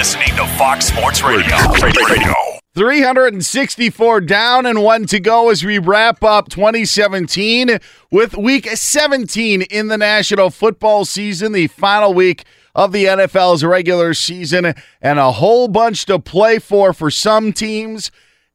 Listening to Fox Sports Radio. Radio. Radio. 364 down and one to go as we wrap up 2017 with week 17 in the National Football season, the final week of the NFL's regular season, and a whole bunch to play for for some teams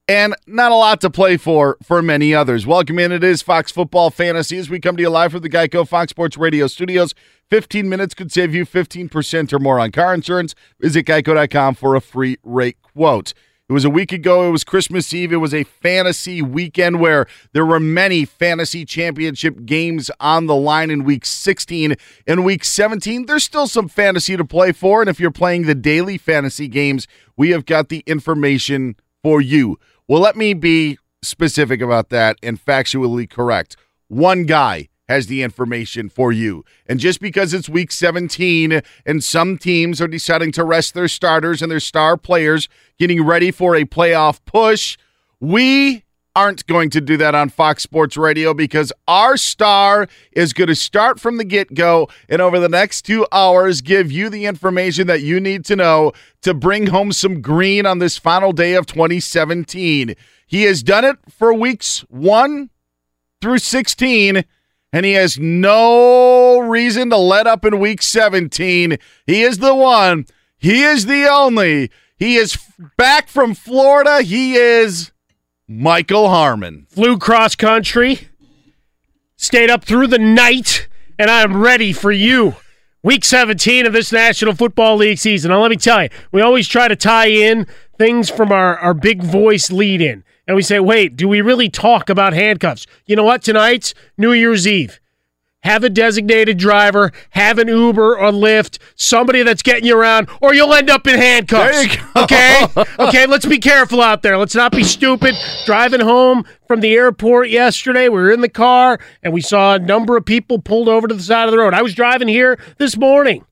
and not a lot to play for for many others. Welcome in. It is Fox Football Fantasy as we come to you live from the Geico Fox Sports Radio studios. 15 minutes could save you 15% or more on car insurance. Visit geico.com for a free rate quote. It was a week ago. It was Christmas Eve. It was a fantasy weekend where there were many fantasy championship games on the line in week 16. In week 17, there's still some fantasy to play for. And if you're playing the daily fantasy games, we have got the information for you. Well, let me be specific about that and factually correct. One guy has the information for you. And just because it's week 17 and some teams are deciding to rest their starters and their star players getting ready for a playoff push, we aren't going to do that on Fox Sports Radio because our star is going to start from the get go and over the next two hours give you the information that you need to know to bring home some green on this final day of 2017. He has done it for weeks one through 16 and he has no reason to let up in week 17. He is the one. He is the only. He is back from Florida. He is Michael Harmon. Flew cross country, stayed up through the night, and I'm ready for you. Week 17 of this National Football League season. Now, let me tell you, we always try to tie in things from our, our big voice lead in and we say, wait, do we really talk about handcuffs? You know what? Tonight's New Year's Eve. Have a designated driver, have an Uber or Lyft, somebody that's getting you around, or you'll end up in handcuffs. Okay? okay, let's be careful out there. Let's not be stupid. Driving home from the airport yesterday, we were in the car and we saw a number of people pulled over to the side of the road. I was driving here this morning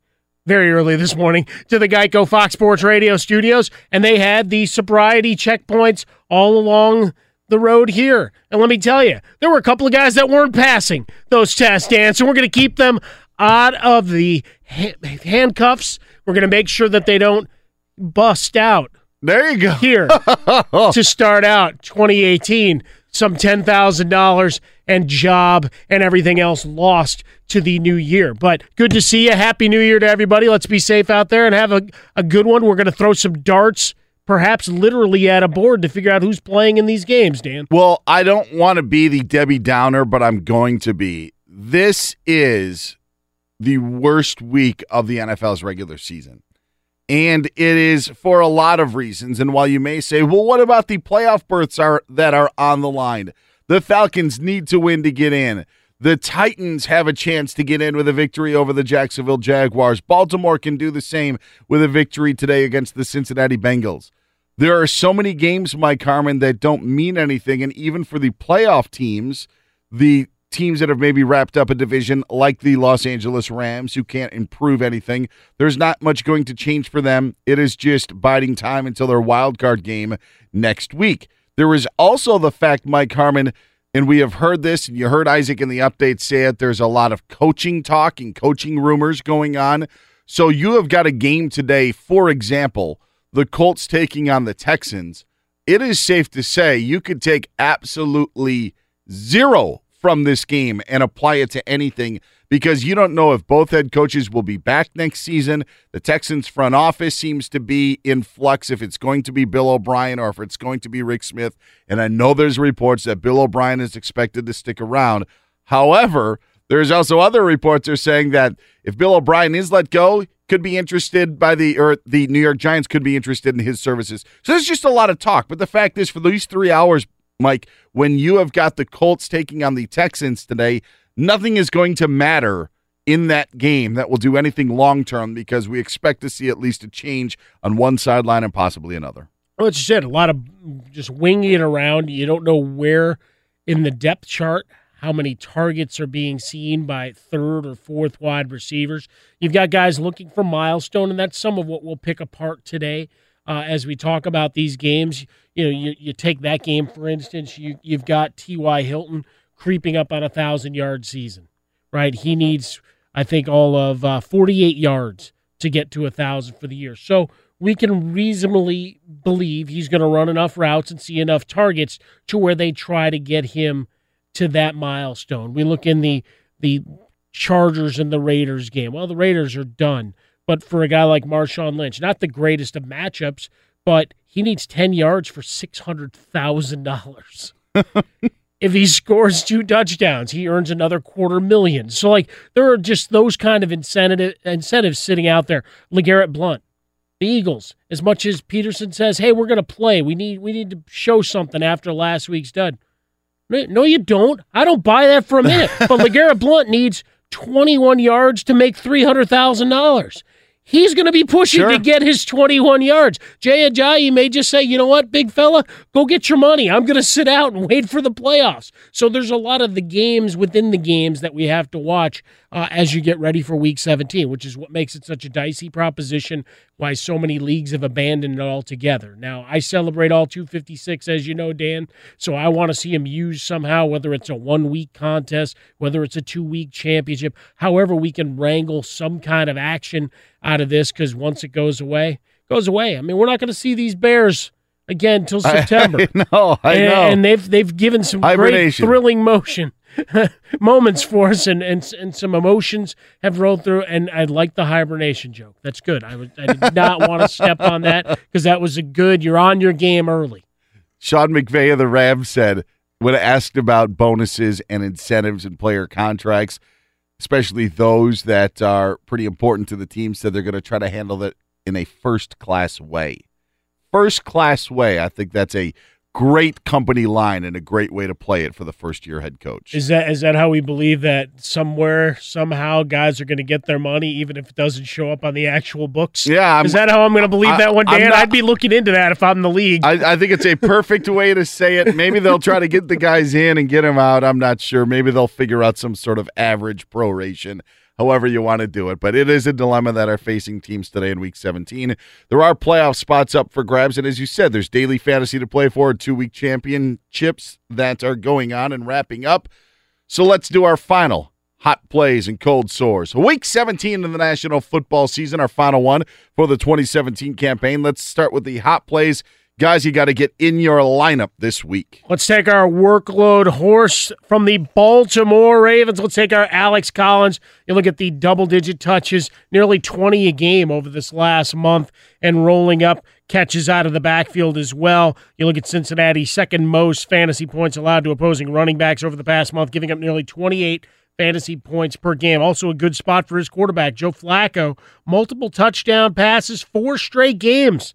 very early this morning to the Geico Fox Sports Radio studios, and they had the sobriety checkpoints all along the road here. And let me tell you, there were a couple of guys that weren't passing those tests, Dan. So we're going to keep them out of the ha- handcuffs. We're going to make sure that they don't bust out. There you go. Here to start out 2018, some $10,000 and job and everything else lost to the new year. But good to see you. Happy New Year to everybody. Let's be safe out there and have a, a good one. We're going to throw some darts perhaps literally at a board to figure out who's playing in these games, Dan. Well, I don't want to be the Debbie Downer, but I'm going to be. This is the worst week of the NFL's regular season. And it is for a lot of reasons. And while you may say, well, what about the playoff berths are that are on the line? The Falcons need to win to get in. The Titans have a chance to get in with a victory over the Jacksonville Jaguars. Baltimore can do the same with a victory today against the Cincinnati Bengals. There are so many games, Mike Harmon, that don't mean anything. And even for the playoff teams, the teams that have maybe wrapped up a division like the Los Angeles Rams who can't improve anything. There's not much going to change for them. It is just biding time until their wild card game next week. There is also the fact, Mike Harmon, and we have heard this, and you heard Isaac in the update say it. There's a lot of coaching talk and coaching rumors going on. So you have got a game today, for example, the Colts taking on the Texans. It is safe to say you could take absolutely zero from this game and apply it to anything because you don't know if both head coaches will be back next season. The Texans front office seems to be in flux if it's going to be Bill O'Brien or if it's going to be Rick Smith. And I know there's reports that Bill O'Brien is expected to stick around. However, there's also other reports are saying that if Bill O'Brien is let go, could be interested by the or the New York Giants could be interested in his services. So there's just a lot of talk. But the fact is, for these three hours, Mike, when you have got the Colts taking on the Texans today, nothing is going to matter in that game that will do anything long term because we expect to see at least a change on one sideline and possibly another. Well, you said, a lot of just winging it around. You don't know where in the depth chart how many targets are being seen by third or fourth wide receivers. You've got guys looking for milestone, and that's some of what we'll pick apart today uh, as we talk about these games. You know, you, you take that game for instance. You you've got T.Y. Hilton creeping up on a thousand yard season, right? He needs, I think, all of uh, 48 yards to get to a thousand for the year. So we can reasonably believe he's going to run enough routes and see enough targets to where they try to get him to that milestone. We look in the the Chargers and the Raiders game. Well, the Raiders are done. But for a guy like Marshawn Lynch, not the greatest of matchups, but he needs 10 yards for $600,000. if he scores two touchdowns, he earns another quarter million. So, like, there are just those kind of incentive, incentives sitting out there. LeGarrette Blount, the Eagles, as much as Pederson says, hey, we're going to play, we need, we need to show something after last week's dud. No, you don't. I don't buy that for a minute. but LeGarrette Blount needs 21 yards to make $300,000 he's going to be pushing sure. to get his 21 yards. Jay Ajayi may just say, you know what, big fella, go get your money. I'm going to sit out and wait for the playoffs. So there's a lot of the games within the games that we have to watch uh, as you get ready for week 17, which is what makes it such a dicey proposition, why so many leagues have abandoned it altogether. Now, I celebrate all 256, as you know, Dan, so I want to see him used somehow, whether it's a one week contest, whether it's a two week championship, however, we can wrangle some kind of action out of this because once it goes away, it goes away. I mean, we're not going to see these Bears again until September. I, I know, I and, know. And they've they've given some great thrilling motion moments for us, and, and and some emotions have rolled through. And I like the hibernation joke. That's good. I, was, I did not want to step on that because that was a good. You're on your game early. Sean McVay of the Rams said when asked about bonuses and incentives and player contracts, especially those that are pretty important to the team, said they're going to try to handle it in a first class way. First class way. I think that's a great company line and a great way to play it for the first year head coach. Is that is that how we believe that somewhere somehow guys are going to get their money even if it doesn't show up on the actual books? Yeah, I'm, is that how I'm going to believe I, that one day? I'd be looking into that if I'm in the league. I, I think it's a perfect way to say it. Maybe they'll try to get the guys in and get them out. I'm not sure. Maybe they'll figure out some sort of average proration however you want to do it. But it is a dilemma that are facing teams today in week 17. There are playoff spots up for grabs. And as you said, there's daily fantasy to play for, two week championships that are going on and wrapping up. So let's do our final hot plays and cold sores. Week 17 of the National Football season, our final one for the 2017 campaign. Let's start with the hot plays guys you got to get in your lineup this week. Let's take our workload horse from the Baltimore Ravens. Let's take our Alex Collins. You look at the double digit touches, nearly 20 a game over this last month, and rolling up catches out of the backfield as well. You look at Cincinnati, second most fantasy points allowed to opposing running backs over the past month, giving up nearly 28 fantasy points per game. Also, a good spot for his quarterback, Joe Flacco. Multiple touchdown passes, four straight games.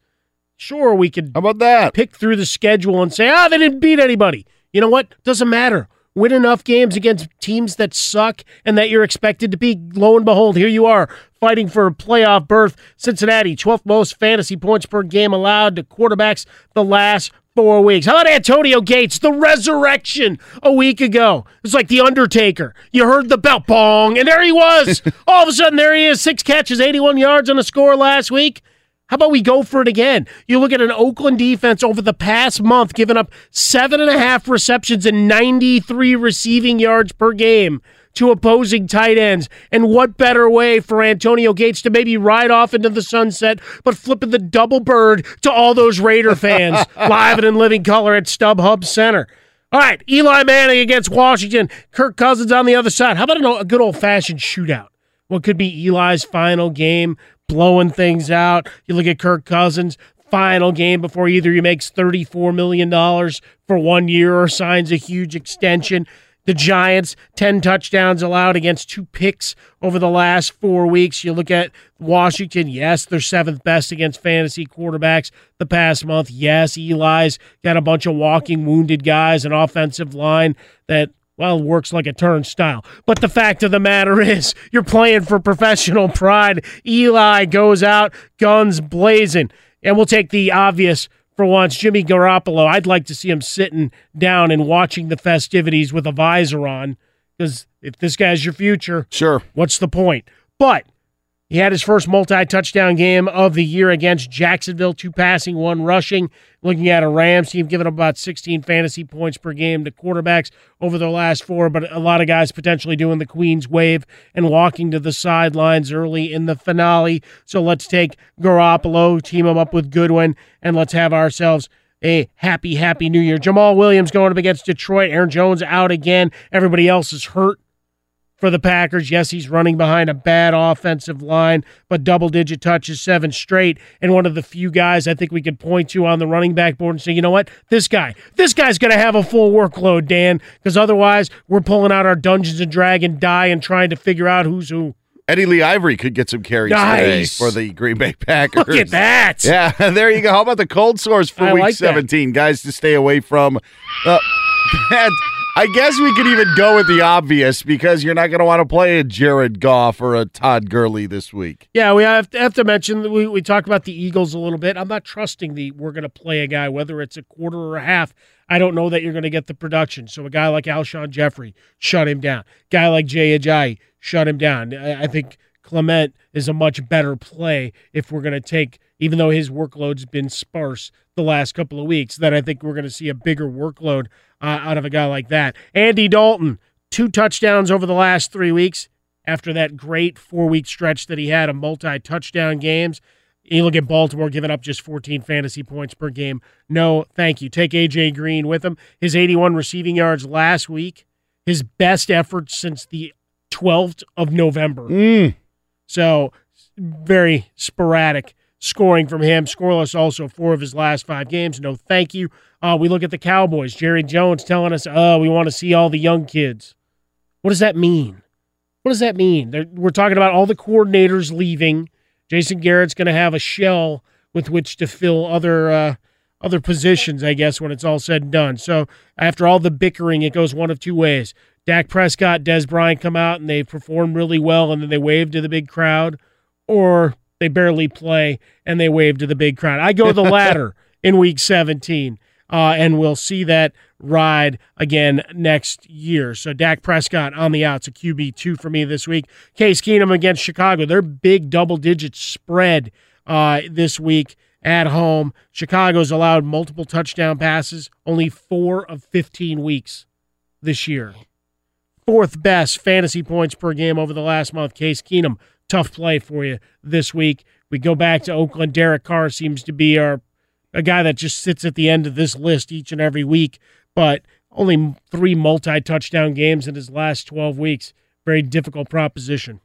Sure, we could How about that? pick through the schedule and say, ah, they didn't beat anybody. You know what? Doesn't matter. Win enough games against teams that suck and that you're expected to be. Lo and behold, here you are fighting for a playoff berth. Cincinnati, 12th most fantasy points per game allowed to quarterbacks the last four weeks. How about Antonio Gates, the resurrection a week ago? It's like the Undertaker. You heard the bell, bong, and there he was. All of a sudden, there he is, six catches, 81 yards on a score last week. How about we go for it again? You look at an Oakland defense over the past month, giving up seven and a half receptions and 93 receiving yards per game to opposing tight ends. And what better way for Antonio Gates to maybe ride off into the sunset, but flipping the double bird to all those Raider fans live and in living color at StubHub Center. All right, Eli Manning against Washington. Kirk Cousins on the other side. How about a good old fashioned shootout? What could be Eli's final game, blowing things out? You look at Kirk Cousins, final game before either he makes $34 million for one year or signs a huge extension. The Giants, 10 touchdowns allowed against two picks over the last four weeks. You look at Washington, yes, they're seventh best against fantasy quarterbacks the past month. Yes, Eli's got a bunch of walking wounded guys, an offensive line that well, works like a turnstile. But the fact of the matter is, you're playing for professional pride. Eli goes out, guns blazing. And we'll take the obvious for once. Jimmy Garoppolo, I'd like to see him sitting down and watching the festivities with a visor on. Because if this guy's your future, Sure. what's the point? But he had his first multi touchdown game of the year against Jacksonville, two passing, one rushing. Looking at a Rams team giving up about 16 fantasy points per game to quarterbacks over the last four, but a lot of guys potentially doing the Queen's wave and walking to the sidelines early in the finale. So let's take Garoppolo, team him up with Goodwin, and let's have ourselves a happy, happy new year. Jamaal Williams going up against Detroit. Aaron Jones out again. Everybody else is hurt for the Packers. Yes, he's running behind a bad offensive line, but double digit touches, seven straight. And one of the few guys I think we could point to on the running back board and say, you know what? This guy, this guy's going to have a full workload, Dan, because otherwise we're pulling out our Dungeons and Dragon die and trying to figure out who's who. Eddie Lee Ivery could get some carries today for the Green Bay Packers. Look at that. Yeah, there you go. How about the cold source for I week like that. 17? Guys to stay away from. Uh, I guess we could even go with the obvious because you're not going to want to play a Jared Goff or a Todd Gurley this week. Yeah, we have to, have to mention we, we talked about the Eagles a little bit. I'm not trusting the we're going to play a guy, whether it's a quarter or a half. I don't know that you're going to get the production. So a guy like Alshon Jeffery, shut him down. Guy like Jay Ajayi, shut him down. I, I think Clement is a much better play if we're going to take, even though his workload's been sparse the last couple of weeks, that I think we're going to see a bigger workload uh, out of a guy like that. Andy Dalton, two touchdowns over the last three weeks after that great four week stretch that he had of multi touchdown games. You look at Baltimore giving up just 14 fantasy points per game. No, thank you. Take AJ Green with him. His 81 receiving yards last week, his best effort since the 12th of November. Mm. So very sporadic scoring from him. Scoreless also four of his last five games. No, thank you. Uh, we look at the Cowboys. Jerry Jones telling us, "Oh, we want to see all the young kids." What does that mean? What does that mean? They're, we're talking about all the coordinators leaving. Jason Garrett's going to have a shell with which to fill other uh, other positions, I guess, when it's all said and done. So after all the bickering, it goes one of two ways. Dak Prescott, Dez Bryant come out and they perform really well, and then they wave to the big crowd, or they barely play and they wave to the big crowd. I go the latter in Week 17, uh, and we'll see that ride again next year. So Dak Prescott on the outs, a QB two for me this week. Case Keenum against Chicago, their big double digit spread uh, this week at home. Chicago's allowed multiple touchdown passes, only four of 15 weeks this year. Fourth best fantasy points per game over the last month. Case Keenum, tough play for you this week. We go back to Oakland. Derek Carr seems to be our a guy that just sits at the end of this list each and every week, but only three multi touchdown games in his last 12 weeks. Very difficult proposition.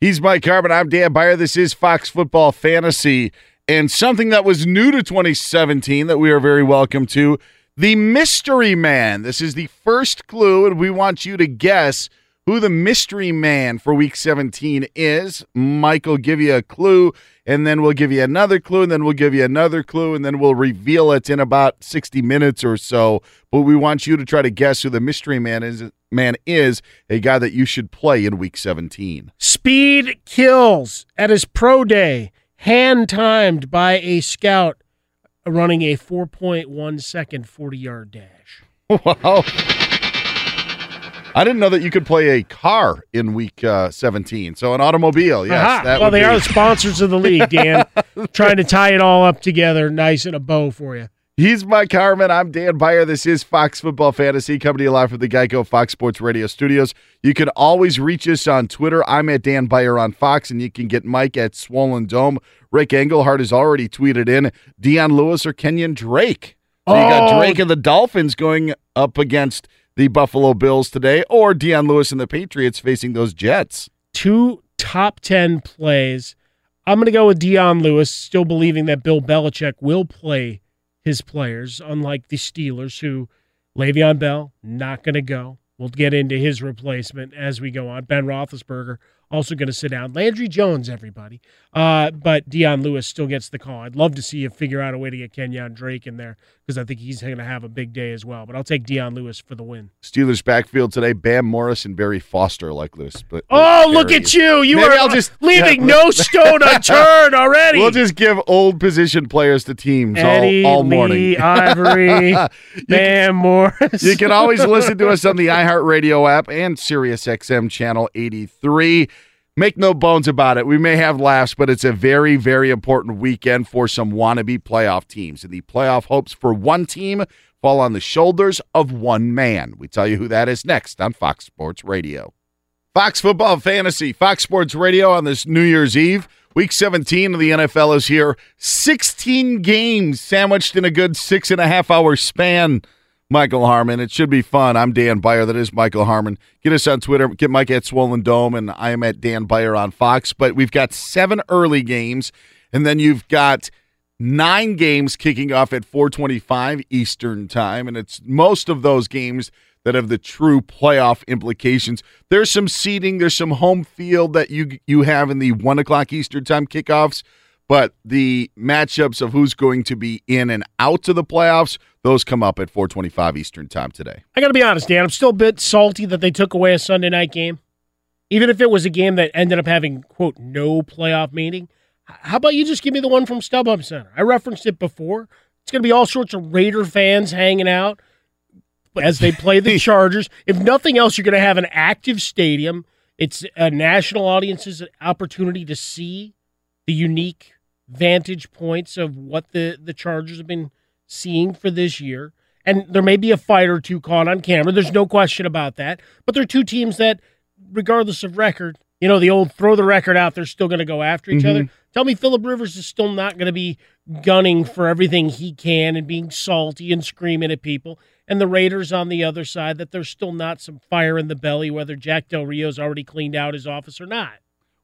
He's Mike Harmon. I'm Dan Beyer. This is Fox Football Fantasy. and something that was new to 2017 that we are very welcome to the mystery man. This is the first clue, and we want you to guess who the mystery man for week 17 is. Mike will give you a clue, and then we'll give you another clue, and then we'll give you another clue, and then we'll reveal it in about 60 minutes or so. But we want you to try to guess who the mystery man is. Man is a guy that you should play in week 17. Speed kills at his pro day, hand timed by a scout running a 4.1 second 40 yard dash. Wow. I didn't know that you could play a car in week uh, 17. So an automobile, yes. Well, they be- are the sponsors of the league, Dan. Trying to tie it all up together nice in a bow for you. He's Mike Harmon. I'm Dan Beyer. This is Fox Football Fantasy coming to you live from the Geico Fox Sports Radio studios. You can always reach us on Twitter. I'm at Dan Beyer on Fox, and you can get Mike at Swollen Dome. Rick Engelhart has already tweeted in Dion Lewis or Kenyon Drake. So you got Oh. Drake and the Dolphins going up against the Buffalo Bills today, or Dion Lewis and the Patriots facing those Jets. Two top 10 plays. I'm going to go with Dion Lewis, still believing that Bill Belichick will play his players, unlike the Steelers, who Le'Veon Bell, not going to go. We'll get into his replacement as we go on. Ben Roethlisberger also going to sit down. Landry Jones, everybody. Uh, but Dion Lewis still gets the call. I'd love to see you figure out a way to get Kenyon Drake in there because I think he's going to have a big day as well. But I'll take Dion Lewis for the win. Steelers backfield today: Bam Morris and Barry Foster like this. But Oh, look at you! You Maybe are I'll just- leaving yeah. no stone unturned already. We'll just give old position players to teams Eddie all, all morning. Lee, Ivery, Bam Morris. You can always listen to us on the iHeartRadio app and SiriusXM channel 83. Make no bones about it. We may have laughs, but it's a very, very important weekend for some wannabe playoff teams. And the playoff hopes for one team fall on the shoulders of one man. We tell you who that is next on Fox Sports Radio. Fox Football Fantasy, Fox Sports Radio on this New Year's Eve. Week 17 of the NFL is here. 16 games sandwiched in a good six and a half hour span. Michael Harmon. It should be fun. I'm Dan Beyer. That is Michael Harmon. Get us on Twitter. Get Mike at Swollen Dome, and I am at Dan Beyer on Fox. But we've got seven early games, and then you've got nine games kicking off at 425 Eastern time, and it's most of those games that have the true playoff implications. There's some seeding, there's some home field that you you have in the one o'clock Eastern time kickoffs, but the matchups of who's going to be in and out to the playoffs, those come up at 425 Eastern time today. I got to be honest, Dan. I'm still a bit salty that they took away a Sunday night game, even if it was a game that ended up having quote no playoff meaning. How about you just give me the one from StubHub Center? I referenced it before. It's going to be all sorts of Raider fans hanging out as they play the Chargers. If nothing else, you're going to have an active stadium. It's a national audience's opportunity to see the unique vantage points of what the, the Chargers have been seeing for this year. And there may be a fight or two caught on camera. There's no question about that. But they're two teams that, regardless of record, you know, the old throw the record out, they're still going to go after each other. Mm-hmm. Tell me Philip Rivers is still not going to be gunning for everything he can and being salty and screaming at people. And the Raiders on the other side, that there's still not some fire in the belly, whether Jack Del Rio's already cleaned out his office or not.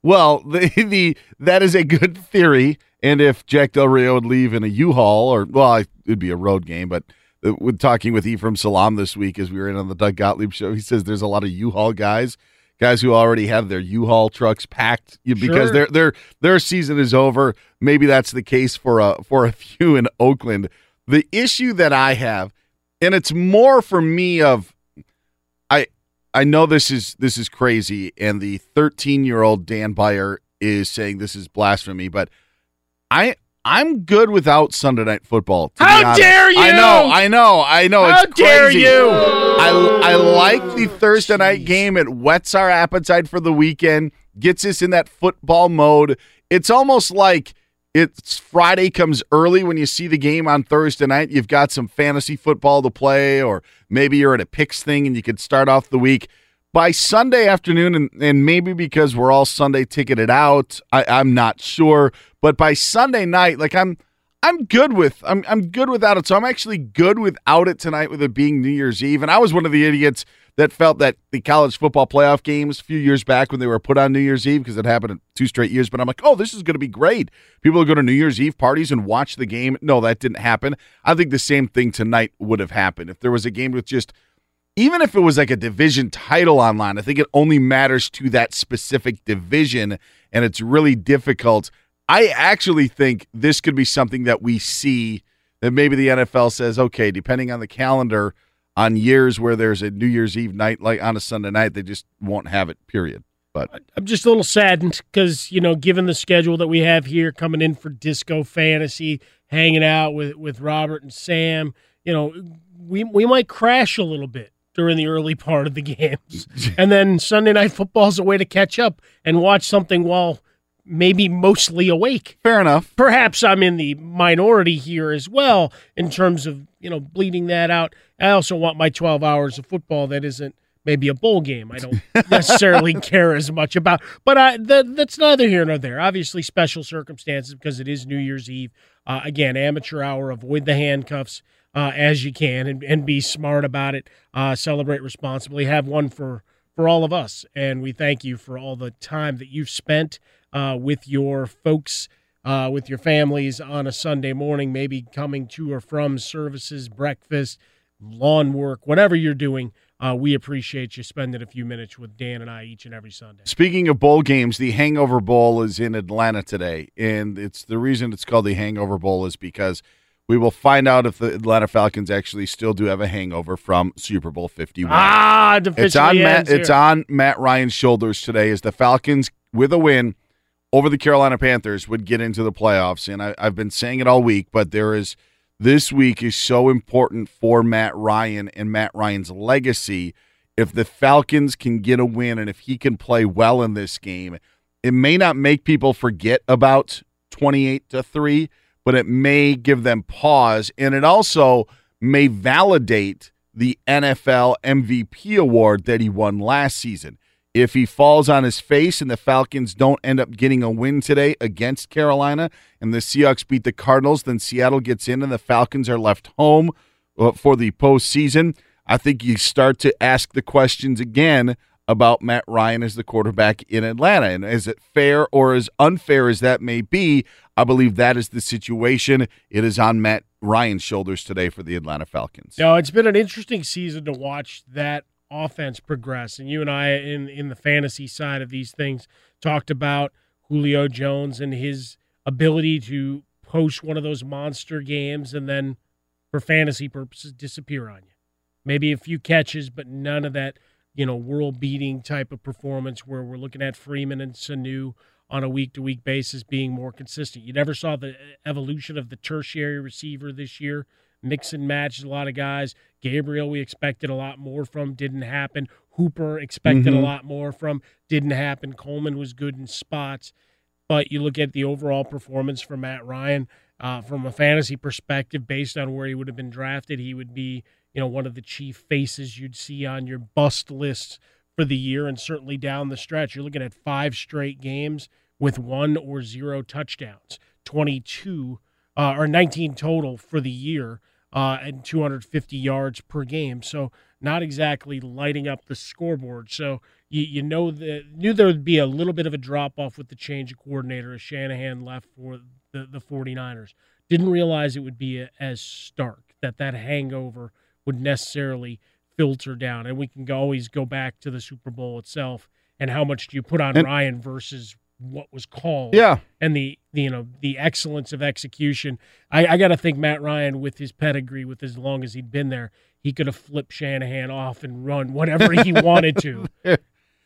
Well, the, the that is a good theory. And if Jack Del Rio would leave in a U-Haul, or well, it'd be a road game, but with talking with Ephraim Salaam this week as we were in on the Doug Gottlieb show, he says there's a lot of U-Haul guys, guys who already have their U-Haul trucks packed because Sure. their their their season is over. Maybe that's the case for a for a few in Oakland. The issue that I have, and it's more for me of I know this is this is crazy, and the 13 year old Dan Beyer is saying this is blasphemy, but I I'm good without Sunday night football. How dare you! I know, I know, I know. How it's dare crazy. you! I I like the Thursday night game. It whets our appetite for the weekend, gets us in that football mode. It's almost like it's Friday comes early when you see the game on Thursday night. You've got some fantasy football to play, or maybe you're at a picks thing and you could start off the week. By Sunday afternoon, and, and maybe because we're all Sunday ticketed out, I, I'm not sure. But by Sunday night, like I'm I'm good with I'm I'm good without it. So I'm actually good without it tonight with it being New Year's Eve. And I was one of the idiots that felt that the college football playoff games a few years back when they were put on New Year's Eve because it happened two straight years. But I'm like, oh, this is going to be great. People will go to New Year's Eve parties and watch the game. No, that didn't happen. I think the same thing tonight would have happened if there was a game with just even if it was like a division title online, I think it only matters to that specific division, and it's really difficult. I actually think this could be something that we see that maybe the NFL says, okay, depending on the calendar, on years where there's a New Year's Eve night, like on a Sunday night, they just won't have it, period. But I'm just a little saddened because, you know, given the schedule that we have here coming in for disco fantasy, hanging out with, with Robert and Sam, you know, we, we might crash a little bit during the early part of the games. and then Sunday night football is a way to catch up and watch something while maybe mostly awake. Fair enough. Perhaps I'm in the minority here as well in terms of, you know, bleeding that out. I also want my 12 hours of football that isn't maybe a bowl game. I don't necessarily care as much about, but I, that, that's neither here nor there. Obviously, special circumstances because it is New Year's Eve. Uh, again, amateur hour, avoid the handcuffs uh, as you can and, and be smart about it. Uh, celebrate responsibly. Have one for for all of us, and we thank you for all the time that you've spent uh, with your folks, uh, with your families on a Sunday morning, maybe coming to or from services, breakfast, lawn work, whatever you're doing. Uh, we appreciate you spending a few minutes with Dan and I each and every Sunday. Speaking of bowl games, the Hangover Bowl is in Atlanta today, and it's the reason it's called the Hangover Bowl is because we will find out if the Atlanta Falcons actually still do have a hangover from Super Bowl 51. Ah, it's on Matt. ends It's on Matt Ryan's shoulders today as the Falcons, with a win over the Carolina Panthers, would get into the playoffs. And I, I've been saying it all week, but there is this week is so important for Matt Ryan and Matt Ryan's legacy. If the Falcons can get a win and if he can play well in this game, it may not make people forget about 28 to 3 but it may give them pause and it also may validate the NFL MVP award that he won last season. If he falls on his face and the Falcons don't end up getting a win today against Carolina and the Seahawks beat the Cardinals, then Seattle gets in and the Falcons are left home uh, for the postseason. I think you start to ask the questions again about Matt Ryan as the quarterback in Atlanta. And is it fair or as unfair as that may be? I believe that is the situation. It is on Matt Ryan's shoulders today for the Atlanta Falcons. No, it's been an interesting season to watch that offense progress. And you and I, in in the fantasy side of these things, talked about Julio Jones and his ability to post one of those monster games and then, for fantasy purposes, disappear on you. Maybe a few catches, but none of that, you know, world beating type of performance where we're looking at Freeman and Sanu on a week to week basis being more consistent. You never saw the uh, evolution of the tertiary receiver this year. Mix and match a lot of guys. Gabriel, we expected a lot more from, didn't happen. Hooper expected a lot more from, didn't happen. Coleman was good in spots. But you look at the overall performance for Matt Ryan uh, from a fantasy perspective, based on where he would have been drafted, he would be, you know, one of the chief faces you'd see on your bust lists for the year and certainly down the stretch. You're looking at five straight games with one or zero touchdowns, 22 uh, or 19 total for the year, uh, and 250 yards per game. So not exactly lighting up the scoreboard. So you, you know that knew there would be a little bit of a drop off with the change of coordinator as Shanahan left for the, the 49ers. Didn't realize it would be a, as stark that that hangover would necessarily filter down. And we can go, always go back to the Super Bowl itself and how much do you put on And- Ryan versus what was called Yeah. and the, the you know the excellence of execution. I, I got to think Matt Ryan with his pedigree, with as long as he'd been there, he could have flipped Shanahan off and run whatever he wanted to,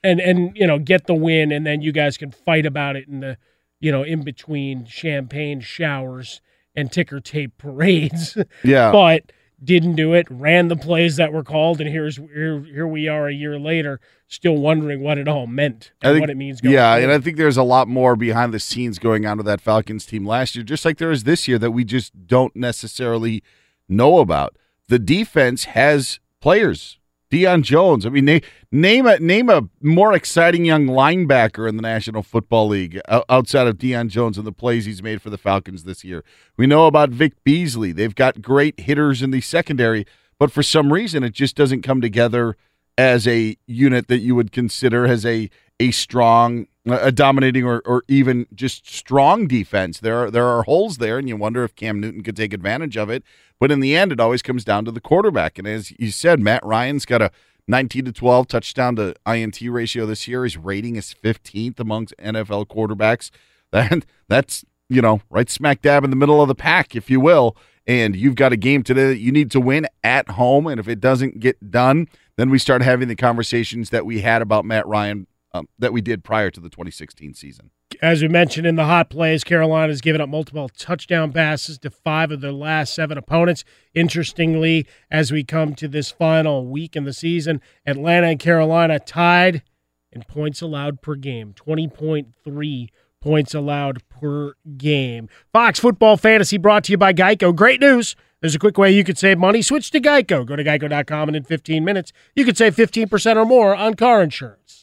and and you know get the win, and then you guys can fight about it in the you know in between champagne showers and ticker tape parades, Yeah. but didn't do it. Ran the plays that were called, and here's here here we are a year later, still wondering what it all meant and think- what it means. Going Yeah, and I think there's a lot more behind the scenes going on with that Falcons team last year, just like there is this year that we just don't necessarily know about. The defense has players. Deion Jones. I mean, na- name a name a more exciting young linebacker in the National Football League outside of Deion Jones and the plays he's made for the Falcons this year. We know about Vic Beasley. They've got great hitters in the secondary, but for some reason it just doesn't come together as a unit that you would consider as a a strong, a dominating, or, or even just strong defense. There are there are holes there, and you wonder if Cam Newton could take advantage of it. But in the end, it always comes down to the quarterback. And as you said, Matt Ryan's got a 19 to 12 touchdown to INT ratio this year. His rating is 15th amongst NFL quarterbacks. That that's you know right smack dab in the middle of the pack, if you will. And you've got a game today that you need to win at home. And if it doesn't get done, then we start having the conversations that we had about Matt Ryan um, that we did prior to the 2016 season. As we mentioned in the hot plays, Carolina's given up multiple touchdown passes to five of their last seven opponents. Interestingly, as we come to this final week in the season, Atlanta and Carolina tied in points allowed per game 20.3 points allowed per game. Fox Football Fantasy brought to you by Geico. Great news. There's a quick way you could save money. Switch to Geico. Go to geico.com, and in 15 minutes, you could save 15% or more on car insurance.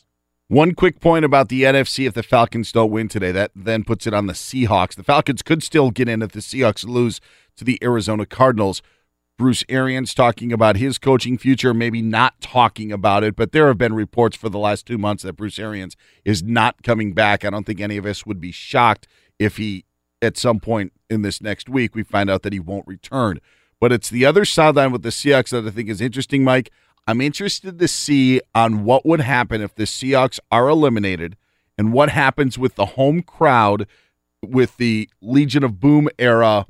One quick point about the NFC if the Falcons don't win today, that then puts it on the Seahawks. The Falcons could still get in if the Seahawks lose to the Arizona Cardinals. Bruce Arians talking about his coaching future, maybe not talking about it, but there have been reports for the last two months that Bruce Arians is not coming back. I don't think any of us would be shocked if he, at some point in this next week, we find out that he won't return. But it's the other sideline with the Seahawks that I think is interesting, Mike. I'm interested to see on what would happen if the Seahawks are eliminated and what happens with the home crowd with the Legion of Boom era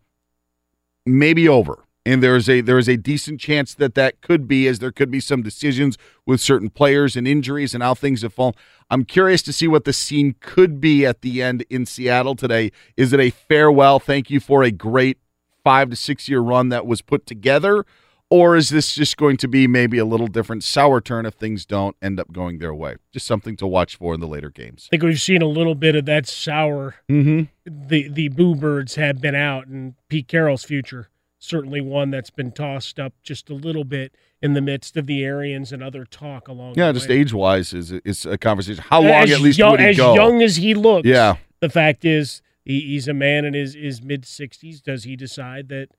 maybe over. And there is a there is a decent chance that that could be, as there could be some decisions with certain players and injuries and how things have fallen. I'm curious to see what the scene could be at the end in Seattle today. Is it a farewell? Thank you for a great five to six year run that was put together, or is this just going to be maybe a little different sour turn if things don't end up going their way? Just something to watch for in the later games. I think we've seen a little bit of that sour. Mm-hmm. The the Boo Birds have been out, and Pete Carroll's future certainly one that's been tossed up just a little bit in the midst of the Arians and other talk along. Yeah, just age wise is is a conversation. How long as at least young, would he as go? young as he looks. Yeah. The fact is, he, he's a man in his, his mid sixties. Does he decide that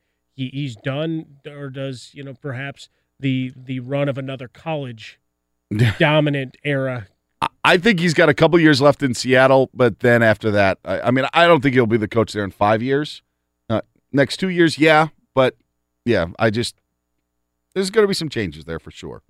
he, he's done, or does you know perhaps the the run of another college dominant era? I think he's got a couple years left in Seattle, but then after that, I, I mean, I don't think he'll be the coach there in five years. Uh, next two years, yeah, but yeah, I just there's going to be some changes there for sure.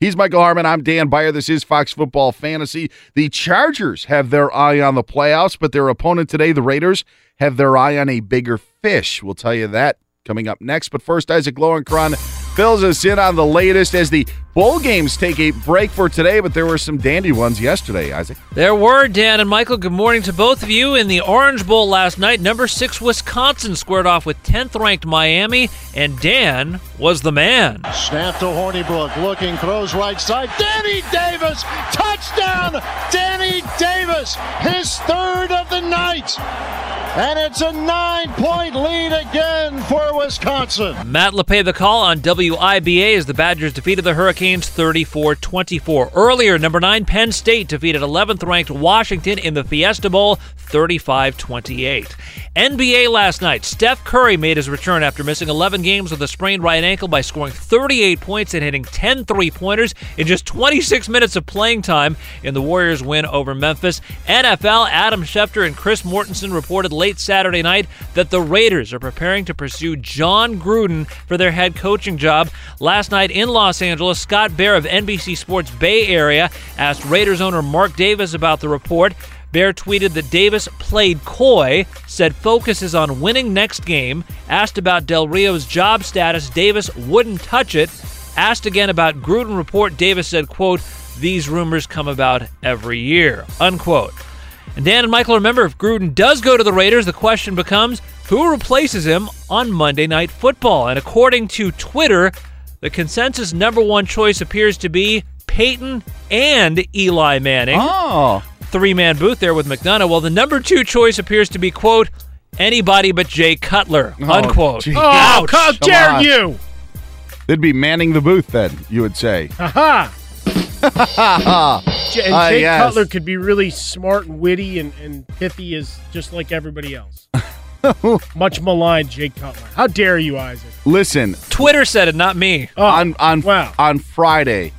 He's Michael Harmon. I'm Dan Beyer. This is Fox Football Fantasy. The Chargers have their eye on the playoffs, but their opponent today, the Raiders, have their eye on a bigger fish. We'll tell you that coming up next. But first, Isaac Lowenkron fills us in on the latest as the bowl games take a break for today, but there were some dandy ones yesterday, Isaac. There were, Dan and Michael. Good morning to both of you. In the Orange Bowl last night, number six Wisconsin squared off with 10th ranked Miami, and Dan was the man. Snap to Hornibrook, looking, throws right side. Danny Davis, touchdown! Danny Davis, his third of the night. And it's a nine point lead again for Wisconsin. Matt LePay the call on WIBA as the Badgers defeated the Hurricanes 34 24. Earlier, number 9 Penn State defeated 11th ranked Washington in the Fiesta Bowl 35 28. NBA last night, Steph Curry made his return after missing 11 games with a sprained right ankle by scoring 38 points and hitting 10 three pointers in just 26 minutes of playing time in the Warriors' win over Memphis. NFL, Adam Schefter and Chris Mortensen reported late Saturday night that the Raiders are preparing to pursue Jon Gruden for their head coaching job. Last night in Los Angeles, Scott Bair of NBC Sports Bay Area asked Raiders owner Mark Davis about the report. Bair tweeted that Davis played coy, said focus is on winning next game, asked about Del Rio's job status, Davis wouldn't touch it, asked again about Gruden report, Davis said, quote, these rumors come about every year, unquote. And Dan and Michael remember if Gruden does go to the Raiders, the question becomes who replaces him on Monday Night Football? And according to Twitter, the consensus number one choice appears to be Peyton and Eli Manning. Oh. Three man booth there with McDonough. Well, the number two choice appears to be, quote, anybody but Jay Cutler, unquote. gee. Oh, Ouch. how Come dare on. you! They'd be manning the booth then, you would say. Aha! J- and Ah, Jake yes. Cutler could be really smart and witty and, and pithy as just like everybody else. Much maligned Jake Cutler. How dare you, Isaac? Listen, Twitter said it, not me. Oh, on on wow. on Friday,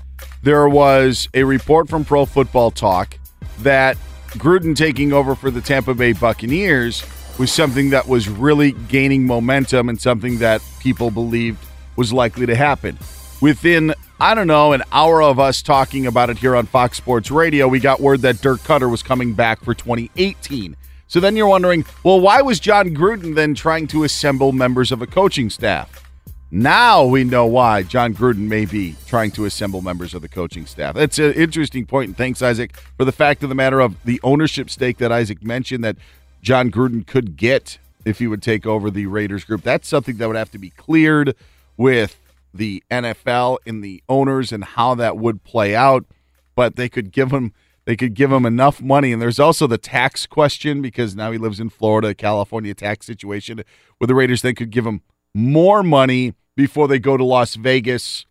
there was a report from Pro Football Talk that Gruden taking over for the Tampa Bay Buccaneers was something that was really gaining momentum and something that people believed was likely to happen. Within, I don't know, an hour of us talking about it here on Fox Sports Radio, we got word that Dirk Koetter was coming back for 2018. So then you're wondering, well, why was Jon Gruden then trying to assemble members of a coaching staff? Now we know why Jon Gruden may be trying to assemble members of the coaching staff. That's an interesting point, and thanks, Isaac, for the fact of the matter of the ownership stake that Isaac mentioned that Jon Gruden could get if he would take over the Raiders group. That's something that would have to be cleared with the NFL and the owners and how that would play out. But they could give him they could give him enough money. And there's also the tax question because now he lives in Florida, California tax situation where the Raiders then could give him more money before they go to Las Vegas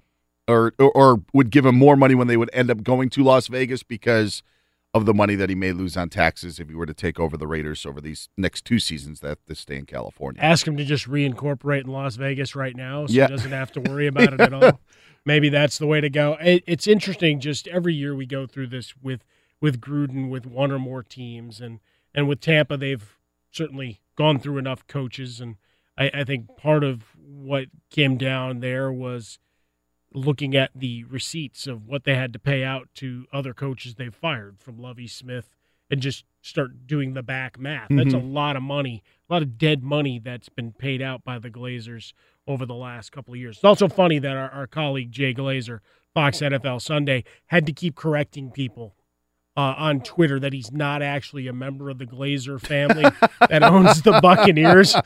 or, or, or would give him more money when they would end up going to Las Vegas because of the money that he may lose on taxes if he were to take over the Raiders over these next two seasons that they stay in California. Ask him to just reincorporate in Las Vegas right now so Yeah. he doesn't have to worry about it at all. Maybe that's the way to go. It, it's interesting. Just every year we go through this with with Gruden with one or more teams, and and with Tampa they've certainly gone through enough coaches, and I, I think part of what came down there was looking at the receipts of what they had to pay out to other coaches they've fired from Lovie Smith and just start doing the back math. That's a mm-hmm. lot of money, a lot of dead money that's been paid out by the Glazers over the last couple of years. It's also funny that our, our colleague Jay Glazer, Fox oh, NFL Sunday, had to keep correcting people uh, on Twitter that he's not actually a member of the Glazer family that owns the Buccaneers.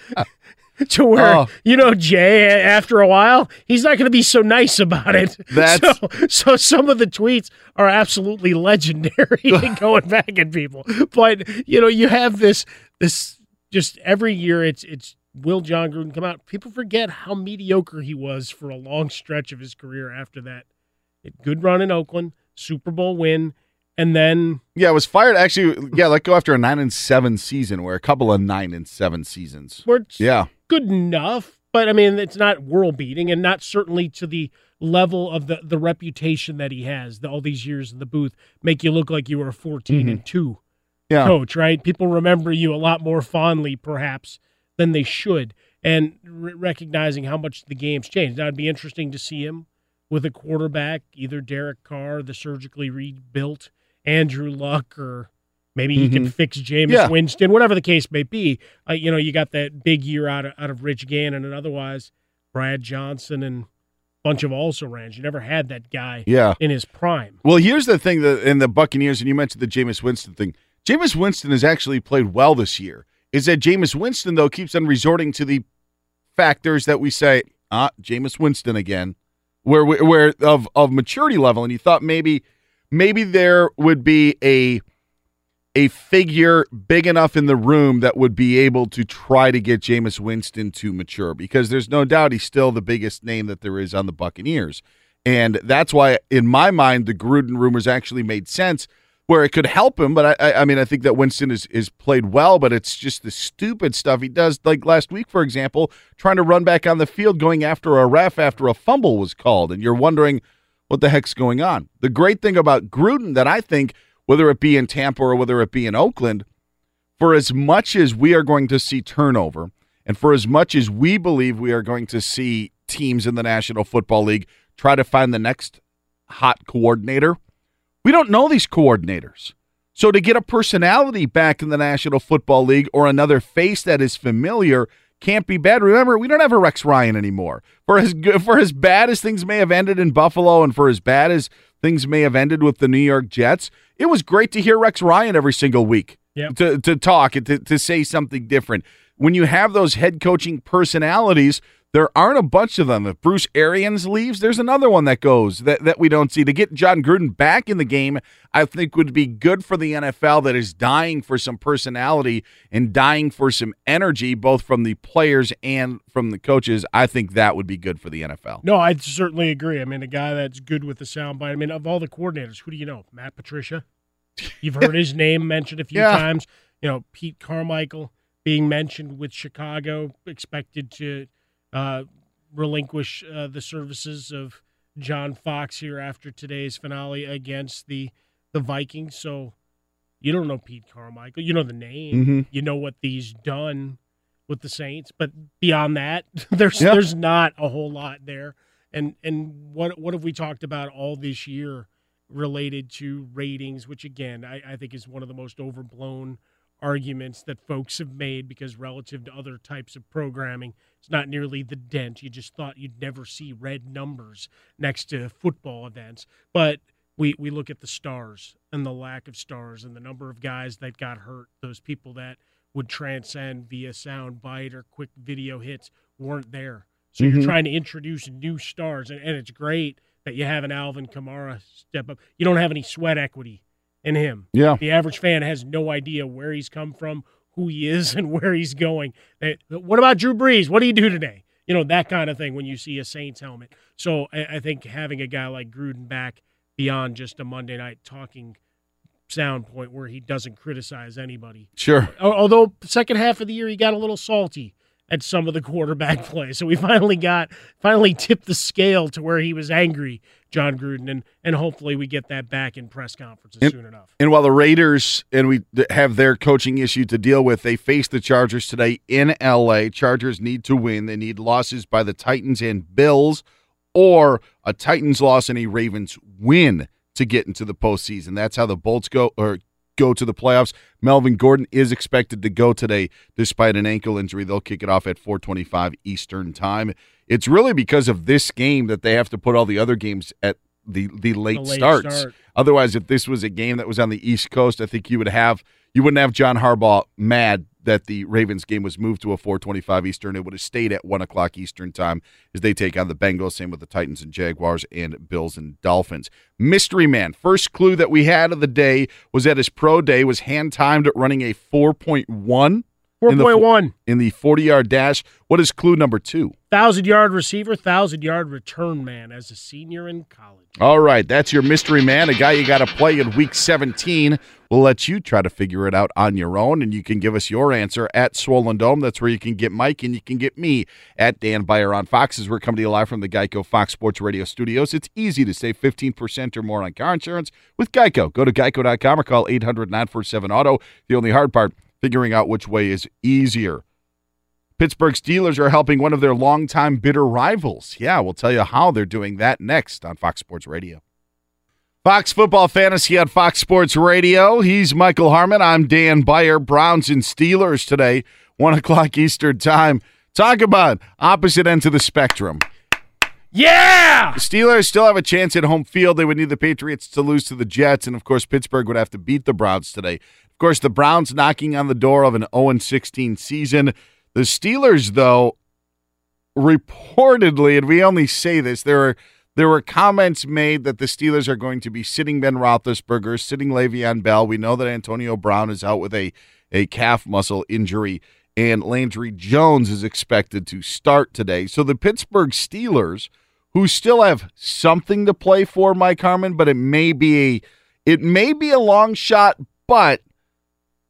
to where Oh. you know Jay, after a while, he's not going to be so nice about it. That's- so, so some of the tweets are absolutely legendary going back at people. But you know, you have this this just every year. It's it's will Jon Gruden come out? People forget how mediocre he was for a long stretch of his career. After that, good run in Oakland, Super Bowl win, and then Yeah, it was fired actually. Yeah, let go after a nine and seven season, where a couple of nine and seven seasons. we're Yeah, good enough, but I mean, it's not world beating and not certainly to the level of the, the reputation that he has. The, all these years in the booth make you look like you were a 14 mm-hmm. and 2 yeah. coach, right? People remember you a lot more fondly, perhaps, than they should. And re- recognizing how much the game's changed. Now, it'd be interesting to see him with a quarterback, either Derek Carr, the surgically rebuilt Andrew Luck, or maybe he can fix Jameis Yeah. Winston, whatever the case may be. Uh, you know, you got that big year out of, out of Rich Gannon and otherwise Brad Johnson and a bunch of also rans. You never had that guy Yeah. in his prime. Well, here's the thing that in the Buccaneers, and you mentioned the Jameis Winston thing. Jameis Winston has actually played well this year. Is that Jameis Winston though keeps on resorting to the factors that we say, ah, Jameis Winston again, where where of of maturity level, and you thought maybe maybe there would be a a figure big enough in the room that would be able to try to get Jameis Winston to mature because there's no doubt he's still the biggest name that there is on the Buccaneers. And that's why, in my mind, the Gruden rumors actually made sense where it could help him. But I, I, mean, I think that Winston is, is played well, but it's just the stupid stuff he does. Like last week, for example, trying to run back on the field, going after a ref after a fumble was called. And you're wondering what the heck's going on. The great thing about Gruden that I think, whether it be in Tampa or whether it be in Oakland, for as much as we are going to see turnover, and for as much as we believe we are going to see teams in the National Football League try to find the next hot coordinator, we don't know these coordinators. So to get a personality back in the National Football League or another face that is familiar can't be bad. Remember, we don't have a Rex Ryan anymore. For as good, for as bad as things may have ended in Buffalo, and for as bad as things may have ended with the New York Jets, it was great to hear Rex Ryan every single week Yep. to to talk and to, to say something different. When you have those head coaching personalities, there aren't a bunch of them. If Bruce Arians leaves, there's another one that goes that, that we don't see. To get Jon Gruden back in the game, I think would be good for the NFL that is dying for some personality and dying for some energy, both from the players and from the coaches. I think that would be good for the NFL. No, I certainly agree. I mean, a guy that's good with the soundbite. I mean, of all the coordinators, who do you know? Matt Patricia. You've heard his name mentioned a few Yeah. times. You know, Pete Carmichael being mentioned with Chicago, expected to uh, relinquish uh, the services of John Fox here after today's finale against the the Vikings. So you don't know Pete Carmichael. You know the name. Mhm. You know what he's done with the Saints, but beyond that, there's Yeah. there's not a whole lot there. And and what what have we talked about all this year related to ratings, which again I, I think is one of the most overblown arguments that folks have made because relative to other types of programming, it's not nearly the dent. You just thought you'd never see red numbers next to football events. But we, we look at the stars and the lack of stars and the number of guys that got hurt, those people that would transcend via sound bite or quick video hits weren't there. So Mhm. you're trying to introduce new stars, and, and it's great that you have an Alvin Kamara step up. You don't have any sweat equity in him. Yeah. The average fan has no idea where he's come from, who he is, and where he's going. They- what about Drew Brees? What do you do today? You know, that kind of thing when you see a Saints helmet. So I, I think having a guy like Gruden back beyond just a Monday night talking sound point where he doesn't criticize anybody. Sure. Although second half of the year he got a little salty at some of the quarterback play, so we finally got finally tipped the scale to where he was angry, Jon Gruden, and and hopefully we get that back in press conferences And- soon enough. And while the Raiders and we have their coaching issue to deal with, they face the Chargers today in LA. Chargers need to win. They need losses by the Titans and Bills or a Titans loss and a Ravens win to get into the postseason. That's how the Bolts go or go to the playoffs. Melvin Gordon is expected to go today despite an ankle injury. They'll kick it off at 425 Eastern time. It's really because of this game that they have to put all the other games at the the late, late starts. start. Otherwise, if this was a game that was on the East Coast, I think you would have you wouldn't have John Harbaugh mad that the Ravens game was moved to a 425 Eastern. It would have stayed at one o'clock Eastern time as they take on the Bengals. Same with the Titans and Jaguars and Bills and Dolphins. Mystery Man. First clue that we had of the day was that his pro day was hand timed at running a 4.1. in 4.1. in the 40 yard dash. What is clue number two? Thousand yard receiver, thousand yard return man as a senior in college. All right, that's your mystery man, a guy you got to play in week 17. We'll let you try to figure it out on your own, and you can give us your answer at Swollen Dome. That's where you can get Mike, and you can get me at Dan Beyer on Fox. As we're coming to you live from the Geico Fox Sports Radio studios. It's easy to save 15% or more on car insurance with Geico. Go to geico.com or call 800 947 Auto. The only hard part, figuring out which way is easier. Pittsburgh Steelers are helping one of their longtime bitter rivals. Yeah, we'll tell you how they're doing that next on Fox Sports Radio. Fox Football Fantasy on Fox Sports Radio. He's Michael Harmon. I'm Dan Beyer. Browns and Steelers today, 1 o'clock Eastern Time. Talk about opposite ends of the spectrum. Yeah! The Steelers still have a chance at home field. They would need the Patriots to lose to the Jets, and of course, Pittsburgh would have to beat the Browns today. Course, the Browns knocking on the door of an 0 16 season. The Steelers, though, reportedly, and we only say this, there are there were comments made that the Steelers are going to be sitting Ben Roethlisberger, sitting Le'Veon Bell. We know that Antonio Brown is out with a a calf muscle injury, and Landry Jones is expected to start today. So the Pittsburgh Steelers, who still have something to play for, Mike Harmon, but it may be a it may be a long shot, but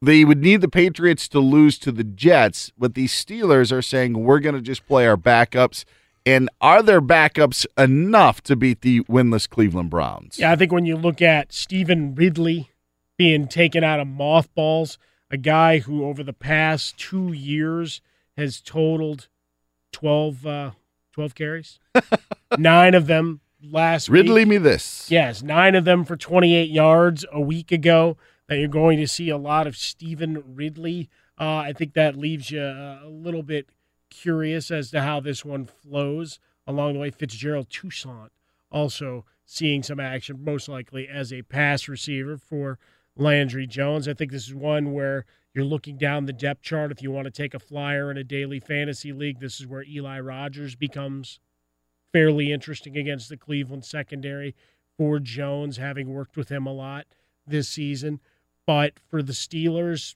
they would need the Patriots to lose to the Jets, but the Steelers are saying we're going to just play our backups. And are their backups enough to beat the winless Cleveland Browns? Yeah, I think when you look at Stevan Ridley being taken out of mothballs, a guy who over the past two years has totaled 12, uh, 12 carries, nine of them last Ridley week. me this. Yes, nine of them for 28 yards a week ago. That you're going to see a lot of Stevan Ridley. Uh, I think that leaves you uh, a little bit curious as to how this one flows along the way. Fitzgerald Toussaint also seeing some action, most likely as a pass receiver for Landry Jones. I think this is one where you're looking down the depth chart. If you want to take a flyer in a daily fantasy league, this is where Eli Rogers becomes fairly interesting against the Cleveland secondary for Jones, having worked with him a lot this season. But for the Steelers,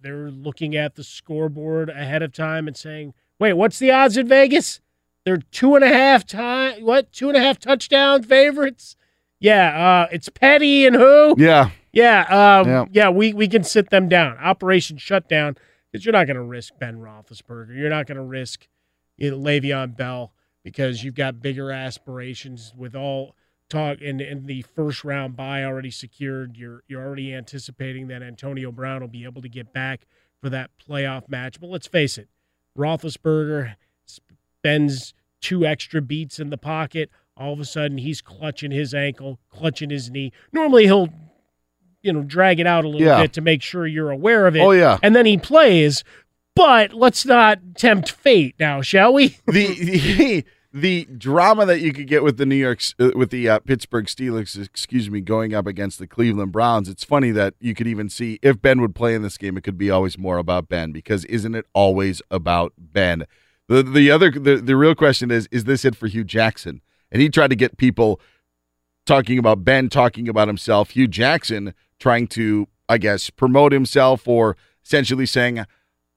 they're looking at the scoreboard ahead of time and saying, wait, what's the odds in Vegas? They're two and a half time what two and a half touchdown favorites? Yeah, uh, it's Petty and who? Yeah. Yeah, um, Yeah. yeah, we, we can sit them down. Operation shutdown, because you're not going to risk Ben Roethlisberger. You're not going to risk you know, Le'Veon Bell because you've got bigger aspirations with all talk in, and the first round bye already secured. You're you're already anticipating that Antonio Brown will be able to get back for that playoff match. But let's face it, Roethlisberger spends two extra beats in the pocket. All of a sudden, he's clutching his ankle, clutching his knee. Normally, he'll you know drag it out a little Yeah. bit to make sure you're aware of it. Oh, yeah. and then he plays. But let's not tempt fate now, shall we? the, the the drama that you could get with the New York uh, with the uh, Pittsburgh Steelers, excuse me, going up against the Cleveland Browns. It's funny that you could even see if Ben would play in this game, it could be always more about Ben because isn't it always about Ben? The the other the, the real question is is this it for Hue Jackson? And he tried to get people talking about Ben talking about himself, Hue Jackson trying to I guess promote himself or essentially saying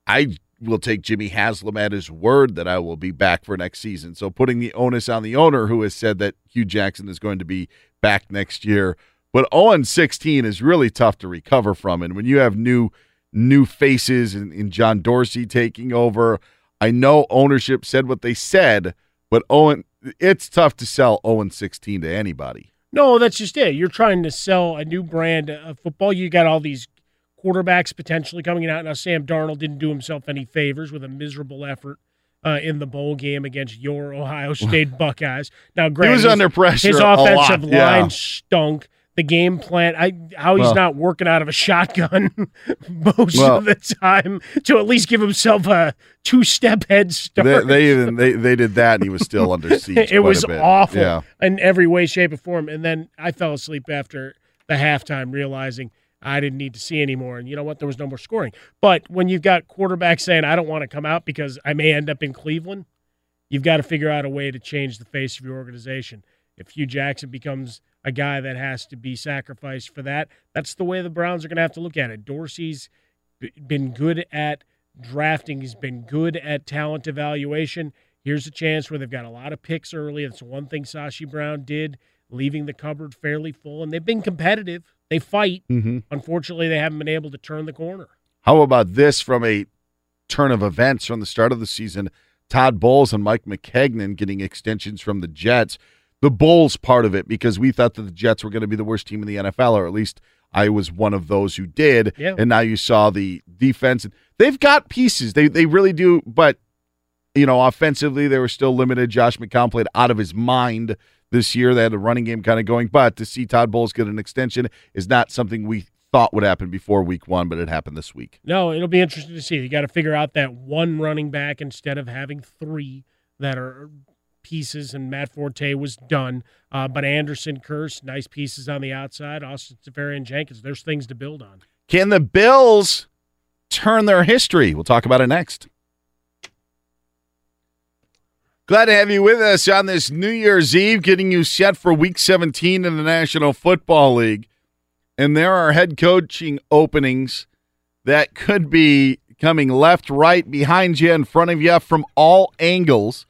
I will take Jimmy Haslam at his word that I will be back for next season. So putting the onus on the owner who has said that Hue Jackson is going to be back next year. But 0 16 is really tough to recover from. And when you have new new faces and, and John Dorsey taking over, I know ownership said what they said, but Owen it's tough to sell 0 16 to anybody. No, that's just it. You're trying to sell a new brand of football. You got all these quarterbacks potentially coming out. Now, Sam Darnold didn't do himself any favors with a miserable effort uh, in the bowl game against your Ohio State Buckeyes. Now, granted, was under pressure His offensive line yeah. stunk. The game plan, I, how he's Well- not working out of a shotgun most Well- of the time to at least give himself a two-step head start. They, they even they, they did that and he was still under siege. it was awful Yeah. in every way, shape, or form. And then I fell asleep after the halftime, realizing I didn't need to see anymore. And you know what? There was no more scoring. But when you've got quarterbacks saying, I don't want to come out because I may end up in Cleveland, you've got to figure out a way to change the face of your organization. If Hue Jackson becomes a guy that has to be sacrificed for that, that's the way the Browns are going to have to look at it. Dorsey's been good at drafting, he's been good at talent evaluation. Here's a chance where they've got a lot of picks early. That's one thing Sashi Brown did, leaving the cupboard fairly full, and they've been competitive. They fight. Mm-hmm. Unfortunately, they haven't been able to turn the corner. How about this from a turn of events from the start of the season? Todd Bowles and Mike Maccagnan getting extensions from the Jets. The Bowles part of it, because we thought that the Jets were going to be the worst team in the NFL, or at least I was one of those who did. Yeah. And now you saw the defense. They've got pieces. They they really do, but you know, offensively they were still limited. Josh McCown played out of his mind this year. They had a running game kind of going, but to see Todd Bowles get an extension is not something we thought would happen before week one, but it happened this week. No, it'll be interesting to see. You got to figure out that one running back instead of having three that are pieces. And Matt Forte was done, uh, but Anderson, Kearse, nice pieces on the outside. Austin Seferian-Jenkins. There's things to build on. Can the Bills turn their history? We'll talk about it next. Glad to have you with us on this New Year's Eve, getting you set for week 17 in the National Football League. And there are head coaching openings that could be coming left, right, behind you, in front of you from all angles.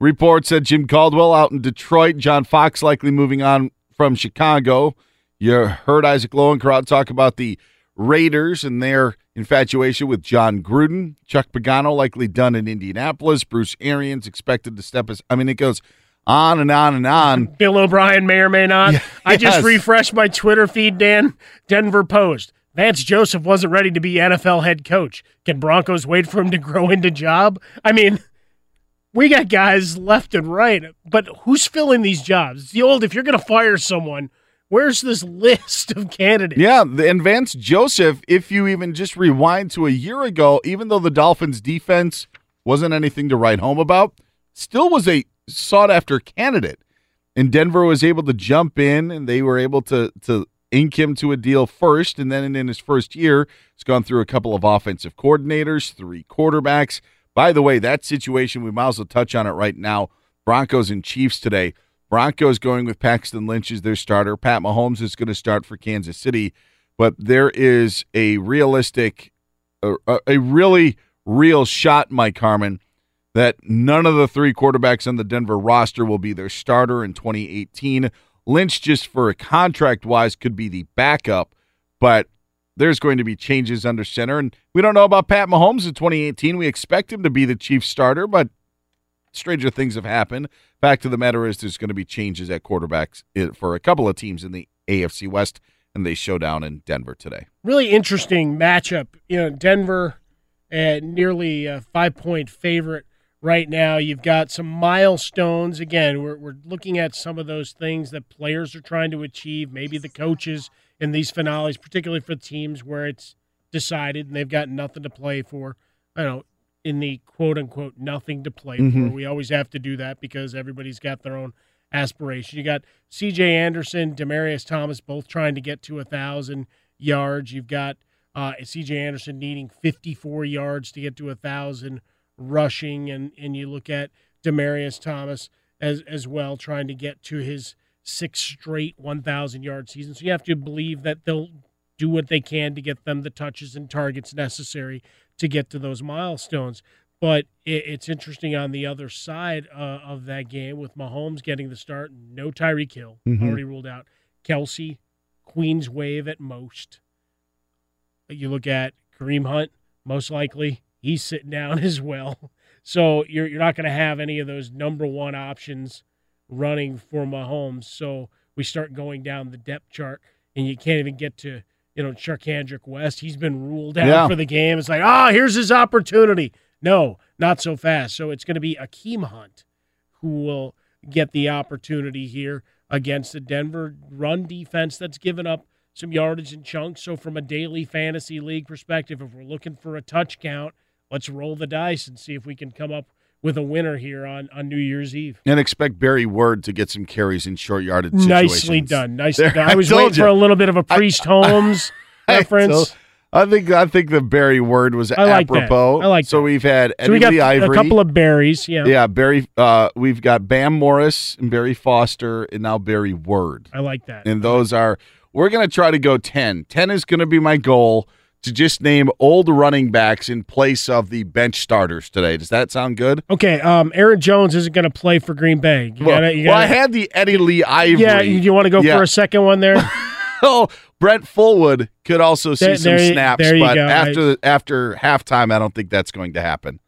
Reports that Jim Caldwell out in Detroit, John Fox likely moving on from Chicago. You heard Isaac Lowenkron talk about the Raiders and their infatuation with Jon Gruden. Chuck Pagano likely done in Indianapolis. Bruce Arians expected to step as I mean, it goes on and on and on. Bill O'Brien may or may not. Yeah, I just refreshed my Twitter feed, Dan. Denver Post. Vance Joseph wasn't ready to be NFL head coach. Can Broncos wait for him to grow into job? I mean, we got guys left and right, but who's filling these jobs? It's the old if you're going to fire someone, where's this list of candidates? Yeah, and Vance Joseph, if you even just rewind to a year ago, even though the Dolphins defense wasn't anything to write home about, still was a sought after candidate. And Denver was able to jump in and they were able to to ink him to a deal first. And then in his first year, he's gone through a couple of offensive coordinators, three quarterbacks. By the way, that situation, we might as well touch on it right now. Broncos and Chiefs today. Broncos going with Paxton Lynch as their starter. Pat Mahomes is going to start for Kansas City, but there is a realistic, a, a- really real shot, Mike Harmon, that none of the three quarterbacks on the Denver roster will be their starter in 2018. Lynch, just for a contract wise, could be the backup, but there's going to be changes under center. And we don't know about Pat Mahomes in 2018. We expect him to be the chief starter, but stranger things have happened. Fact of the matter is, there's going to be changes at quarterbacks for a couple of teams in the AFC West, and they show down in Denver today. really interesting matchup. You know, Denver, uh, nearly a five point favorite right now. You've got some milestones. Again, we're, we're looking at some of those things that players are trying to achieve, maybe the coaches in these finales, particularly for teams where it's decided and they've got nothing to play for. I don't know. In the quote unquote nothing to play for, Mhm. we always have to do that because everybody's got their own aspiration. You got C.J. Anderson, Demaryius Thomas, both trying to get to a thousand yards. You've got uh, C.J. Anderson needing 54 yards to get to a thousand rushing, and and you look at Demaryius Thomas as as well, trying to get to his sixth straight 1,000 yard season. So you have to believe that they'll do what they can to get them the touches and targets necessary to get to those milestones. But it, it's interesting on the other side uh, of that game with Mahomes getting the start, no Tyreek Hill Mhm. already ruled out, Kelce, Queen's wave at most. You look at Kareem Hunt, most likely he's sitting down as well. So you're you're not going to have any of those number one options running for Mahomes. So we start going down the depth chart, and you can't even get to you know Charcandrick West. He's been ruled out Yeah. for the game. It's like ah, here's his opportunity. No, not so fast. So it's going to be Akeem Hunt who will get the opportunity here against the Denver run defense that's given up some yardage and chunks. So, from a daily fantasy league perspective, if we're looking for a touch count, let's roll the dice and see if we can come up with a winner here on, on New Year's Eve. And expect Barry Word to get some carries in short yardage situations. Nicely done. Nicely There, done. I was told waiting you. for a little bit of a Priest Holmes I reference. I think I think the Barry Word was I like that. apropos. I like so we've had Eddie so we got Lee a couple of berries. Yeah. yeah, Barry. Uh, we've got Bam Morris and Barry Foster, and now Barry Word. I like that. And those are we're going to try to go 10. 10 is going to be my goal to just name old running backs in place of the bench starters today. Does that sound good? Okay, um, Aaron Jones isn't going to play for Green Bay. You well, gotta, you well, I had the Eddie Lee Ivery. Yeah, you, you want to go Yeah. for a second one there? oh, Brent Fullwood could also see There- some there snaps, there but go. after after halftime, I don't think that's going to happen.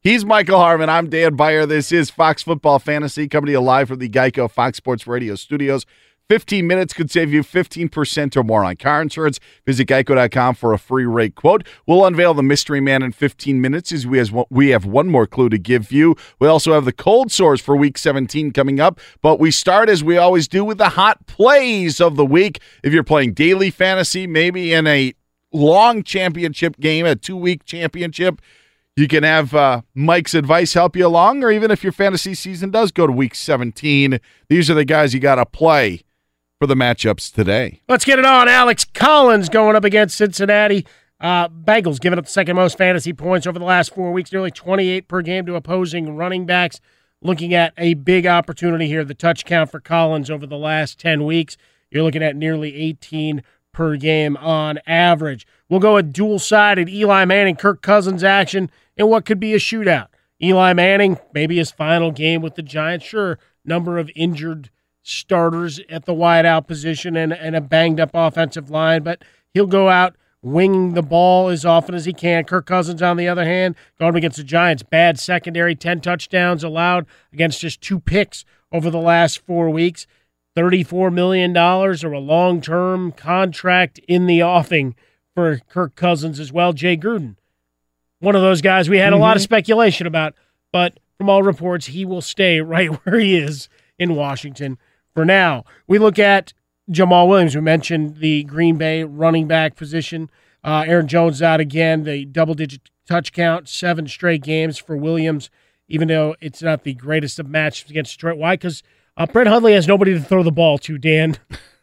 He's Michael Harmon. I'm Dan Beyer. This is Fox Football Fantasy coming to you live from the Geico Fox Sports Radio studios. 15 minutes could save you 15% or more on car insurance. Visit geico.com for a free rate quote. We'll unveil the mystery man in 15 minutes as we, has, we have one more clue to give you. We also have the cold sores for week 17 coming up, but we start as we always do with the hot plays of the week. If you're playing daily fantasy, maybe in a long championship game, a two week championship, you can have uh, Mike's advice help you along, or even if your fantasy season does go to week 17, these are the guys you got to play for the matchups today. Let's get it on. Alex Collins going up against Cincinnati. Uh, Bengals giving up the second most fantasy points over the last four weeks, nearly 28 per game to opposing running backs. Looking at a big opportunity here. The touch count for Collins over the last 10 weeks, you're looking at nearly 18 per game on average. We'll go with dual sided Eli Manning, Kirk Cousins action in what could be a shootout. Eli Manning, maybe his final game with the Giants. Sure, number of injured starters at the wideout position and, and a banged up offensive line, but he'll go out winging the ball as often as he can. Kirk Cousins, on the other hand, going against the Giants, bad secondary, 10 touchdowns allowed against just two picks over the last four weeks. $34 million or a long term contract in the offing for Kirk Cousins as well. Jay Gruden, one of those guys we had a lot of mm-hmm. speculation about, but from all reports, he will stay right where he is in Washington for now. We look at Jamaal Williams. We mentioned the Green Bay running back position. Uh, Aaron Jones out again, the double digit touch count, seven straight games for Williams, even though it's not the greatest of matches against Detroit. Why? Because uh, Brett Hundley has nobody to throw the ball to, Dan.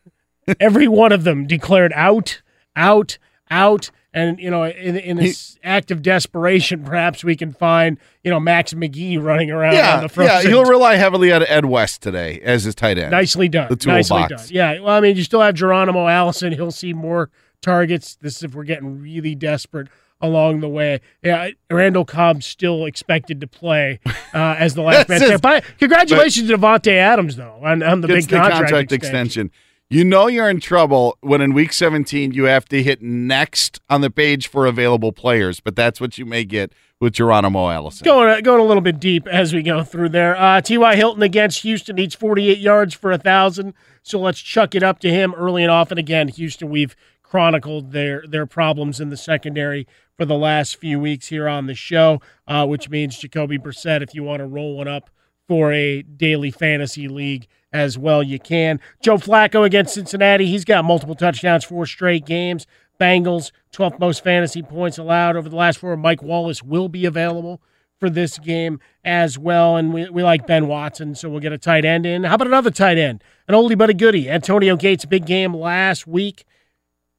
Every one of them declared out, out, out. And, you know, in, in this act of desperation, perhaps we can find, you know, Max McGee running around on Yeah, the front. yeah, he'll rely heavily on Ed West today as his tight end. Nicely done. The Nicely toolbox. done. Yeah. Well, I mean, you still have Geronimo Allison. He'll see more targets. This is if we're getting really desperate along the way. Yeah, Randall Cobb's still expected to play uh, as the last man. Is- But congratulations to Davante Adams, though, on, on the big the contract, contract extension. extension. You know you're in trouble when in week 17 you have to hit next on the page for available players, but that's what you may get with Geronimo Allison. Going going a little bit deep as we go through there. Uh, T.Y. Hilton against Houston needs 48 yards for a thousand, so let's chuck it up to him early and often. Again, Houston, we've chronicled their their problems in the secondary for the last few weeks here on the show, uh, which means Jacoby Brissett, if you want to roll one up for a daily fantasy league as well, you can. Joe Flacco against Cincinnati, he's got multiple touchdowns, four straight games. Bengals, 12th most fantasy points allowed over the last four. Mike Wallace will be available for this game as well. And we, we like Ben Watson, so we'll get a tight end in. How about another tight end? An oldie but a goodie. Antonio Gates, big game last week.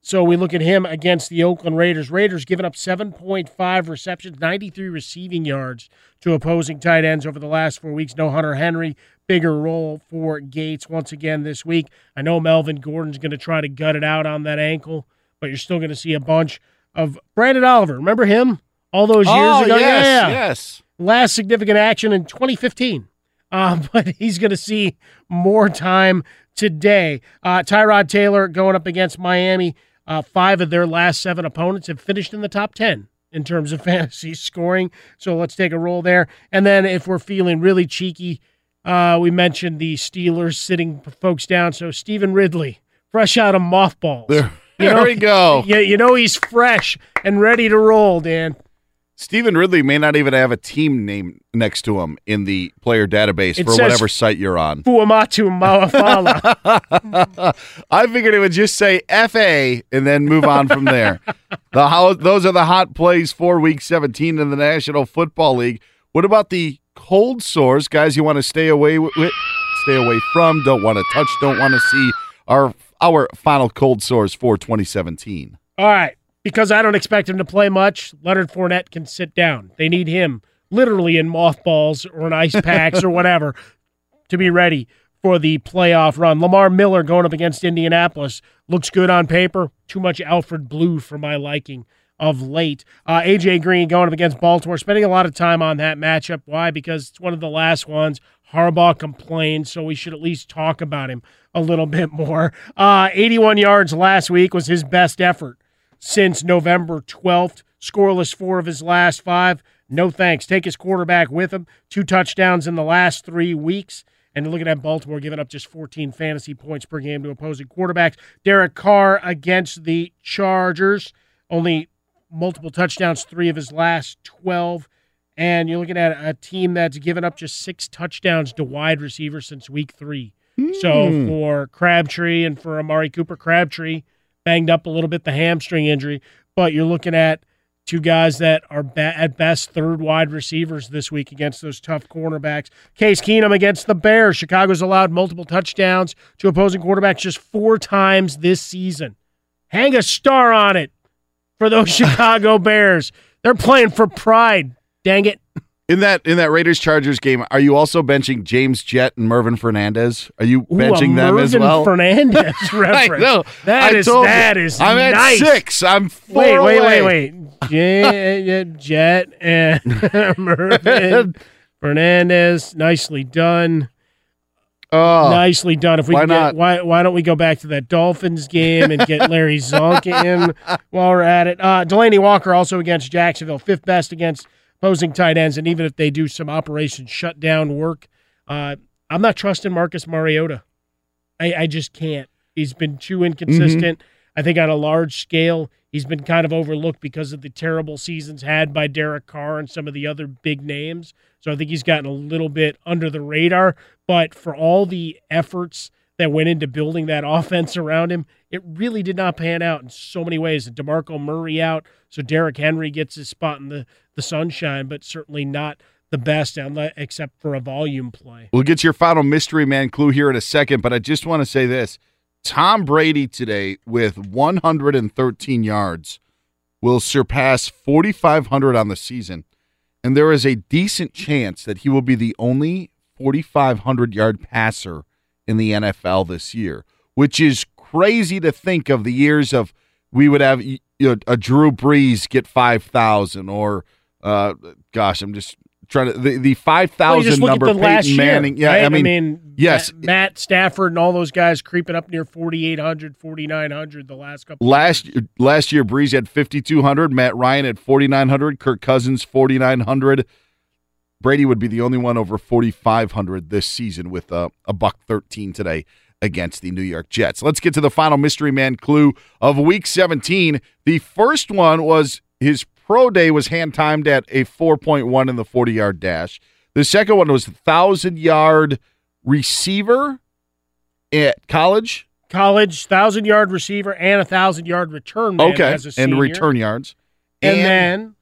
So we look at him against the Oakland Raiders. Raiders giving up 7.5 receptions, 93 receiving yards to opposing tight ends over the last four weeks. No Hunter Henry, bigger role for Gates once again this week. I know Melvin Gordon's going to try to gut it out on that ankle, but you're still going to see a bunch of Branden Oliver. Remember him all those years oh, ago? Yes, yeah. yes. Last significant action in 2015. Uh, but he's going to see more time today. Uh, Tyrod Taylor going up against Miami. Uh, five of their last seven opponents have finished in the top 10 in terms of fantasy scoring. So let's take a roll there. And then if we're feeling really cheeky, uh, we mentioned the Steelers sitting folks down. So Stevan Ridley, fresh out of mothballs. There, there we go. Yeah, you know he's fresh and ready to roll, Dan. Stevan Ridley may not even have a team name next to him in the player database It for whatever site you're on. Fuamatu-Ma'afala. I figured it would just say FA and then move on from there. the how, those are the hot plays for week 17 in the National Football League. What about the cold sores, guys you want to stay away with, stay away from, don't want to touch, don't want to see our our final cold sores for 2017. All right. Because I don't expect him to play much, Leonard Fournette can sit down. They need him literally in mothballs or in ice packs or whatever to be ready for the playoff run. Lamar Miller going up against Indianapolis looks good on paper. Too much Alfred Blue for my liking of late. Uh, AJ Green going up against Baltimore, spending a lot of time on that matchup. Why? Because it's one of the last ones. Harbaugh complained, so we should at least talk about him a little bit more. Uh, 81 yards last week was his best effort since November 12th. Scoreless four of his last five. No thanks. Take his quarterback with him. Two touchdowns in the last three weeks. And looking at Baltimore giving up just 14 fantasy points per game to opposing quarterbacks. Derek Carr against the Chargers. Only multiple touchdowns, three of his last 12. And you're looking at a team that's given up just six touchdowns to wide receivers since week three. So Hmm. for Crabtree and for Amari Cooper, Crabtree banged up a little bit the hamstring injury, but you're looking at two guys that are ba- at best third wide receivers this week against those tough cornerbacks. Case Keenum against the Bears. Chicago's allowed multiple touchdowns to opposing quarterbacks just four times this season. Hang a star on it for those Chicago Bears. They're playing for pride. Dang it. In that in that Raiders Chargers game, are you also benching James Jett and Mervin Fernandez? Are you Ooh, benching them as Mervin well? Fernandez I reference. know. That I is that is I'm at six. I'm four Wait, wait, away. wait, wait. Jet, Jet and Mervin Fernandez, nicely done. Oh, nicely done. If we why can get, not? why why don't we go back to that Dolphins game and get Larry Zonk in while we're at it? Uh, Delanie Walker also against Jacksonville, fifth best against opposing tight ends, and even if they do some operation shutdown work, uh, I'm not trusting Marcus Mariota. I, I just can't. He's been too inconsistent. I think on a large scale, he's been kind of overlooked because of the terrible seasons had by Derek Carr and some of the other big names. So I think he's gotten a little bit under the radar. But for all the efforts that went into building that offense around him, it really did not pan out in so many ways. And DeMarco Murray out, so Derrick Henry gets his spot in the, the sunshine, but certainly not the best except for a volume play. We'll get your final mystery man clue here in a second, but I just want to say this. Tom Brady today with 113 yards will surpass 4,500 on the season, and there is a decent chance that he will be the only 4,500 yard passer in the NFL this year, which is crazy to think of the years of we would have you know, a Drew Brees get 5,000 or, uh, gosh, I'm just trying to the, the five Well, just look number at the Peyton last year, Manning. Yeah, right? I mean, yes. Matt, Matt Stafford and all those guys creeping up near 4,800, 4,900 the last couple. Last last year, Brees had fifty two hundred. Matt Ryan at forty nine hundred. Kirk Cousins forty nine hundred. Brady would be the only one over forty five hundred this season with uh, a buck thirteen today against the New York Jets. Let's get to the final mystery man clue of Week seventeen. The first one was his pro day was hand timed at a four point one in the forty yard dash. The second one was thousand yard receiver at college. College, 1,000 yard receiver and a 1,000 yard return man Okay, as a and return yards. And, then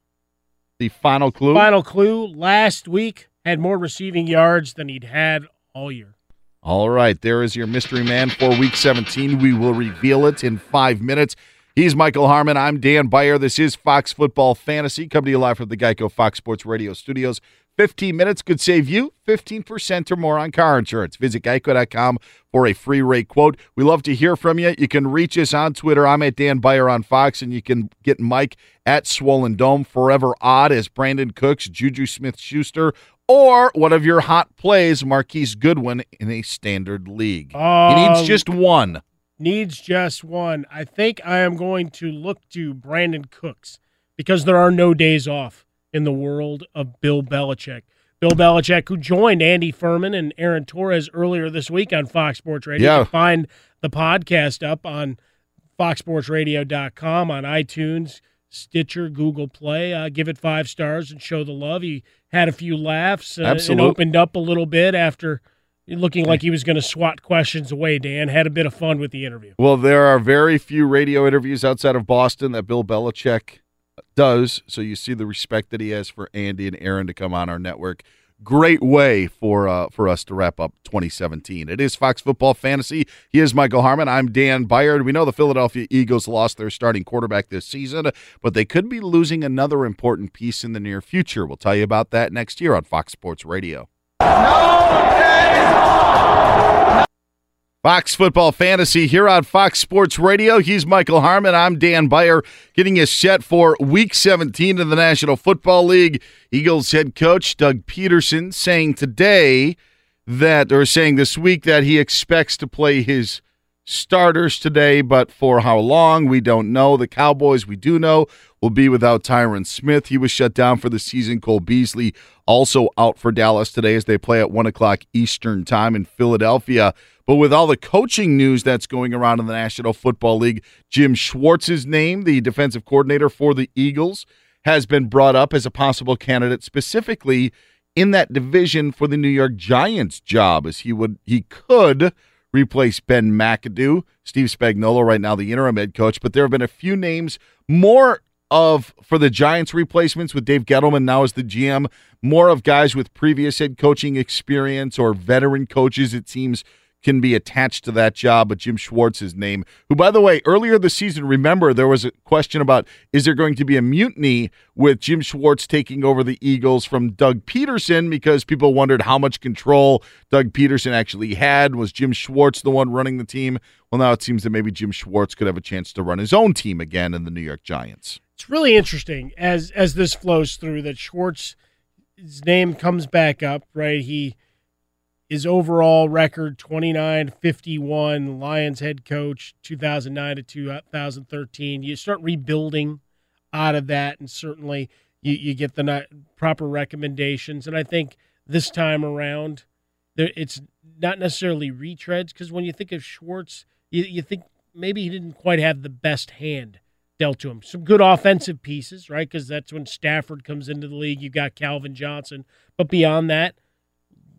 the final clue. final clue last week had more receiving yards than he'd had all year. All right, there is your mystery man for week 17. We will reveal it in five minutes. He's Michael Harmon. I'm Dan Beyer. This is Fox Football Fantasy, coming to you live from the Geico Fox Sports Radio studios. 15 minutes could save you 15% or more on car insurance. Visit geico.com for a free rate quote. We love to hear from you. You can reach us on Twitter. I'm at Dan Beyer on Fox, and you can get Mike at Swollen Dome. Forever Odd as Brandin Cooks, Juju Smith Schuster, or one of your hot plays, Marquise Goodwin, in a standard league. he needs Um, just one. Needs just one. I think I am going to look to Brandin Cooks because there are no days off in the world of Bill Belichick. Bill Belichick, who joined Andy Furman and Aaron Torres earlier this week on Fox Sports Radio. Yeah. You can find the podcast up on foxsportsradio.com, on iTunes, Stitcher, Google Play. Uh, give it five stars and show the love. He had a few laughs uh, and opened up a little bit after looking like he was going to swat questions away, Dan. Had a bit of fun with the interview. Well, there are very few radio interviews outside of Boston that Bill Belichick does. So you see the respect that he has for Andy and Aaron to come on our network. Great way for uh, for us to wrap up 2017. It is Fox Football Fantasy. He is Michael Harmon. I'm Dan Beyer. We know the Philadelphia Eagles lost their starting quarterback this season, but they could be losing another important piece in the near future. We'll tell you about that next year on Fox Sports Radio. Fox Football Fantasy here on Fox Sports Radio. He's Michael Harmon. I'm Dan Beyer, getting you set for Week 17 of the National Football League. Eagles head coach Doug Pederson saying today that, or saying this week, that he expects to play his starters today, but for how long, we don't know. The Cowboys, we do know, will be without Tyron Smith. He was shut down for the season. Cole Beasley also out for Dallas today as they play at 1 o'clock Eastern Time in Philadelphia. But with all the coaching news that's going around in the National Football League, Jim Schwartz's name, the defensive coordinator for the Eagles, has been brought up as a possible candidate specifically in that division for the New York Giants job as he would he could replace Ben McAdoo, Steve Spagnuolo right now the interim head coach, but there have been a few names more of for the Giants replacements with Dave Gettleman now as the GM, more of guys with previous head coaching experience or veteran coaches it seems can be attached to that job, but Jim Schwartz's name, who, by the way, earlier this season, remember there was a question about is there going to be a mutiny with Jim Schwartz taking over the Eagles from Doug Pederson because people wondered how much control Doug Pederson actually had. Was Jim Schwartz the one running the team? Well, now it seems that maybe Jim Schwartz could have a chance to run his own team again in the New York Giants. It's really interesting as as this flows through that Schwartz his name comes back up, right? He his overall record 29 51 Lions head coach 2009 to 2013. You start rebuilding out of that and certainly you, you get the not, proper recommendations and I think this time around there it's not necessarily retreads because when you think of Schwartz you, you think maybe he didn't quite have the best hand dealt to him. Some good offensive pieces, right? Because that's when Stafford comes into the league. You've got Calvin Johnson. But beyond that,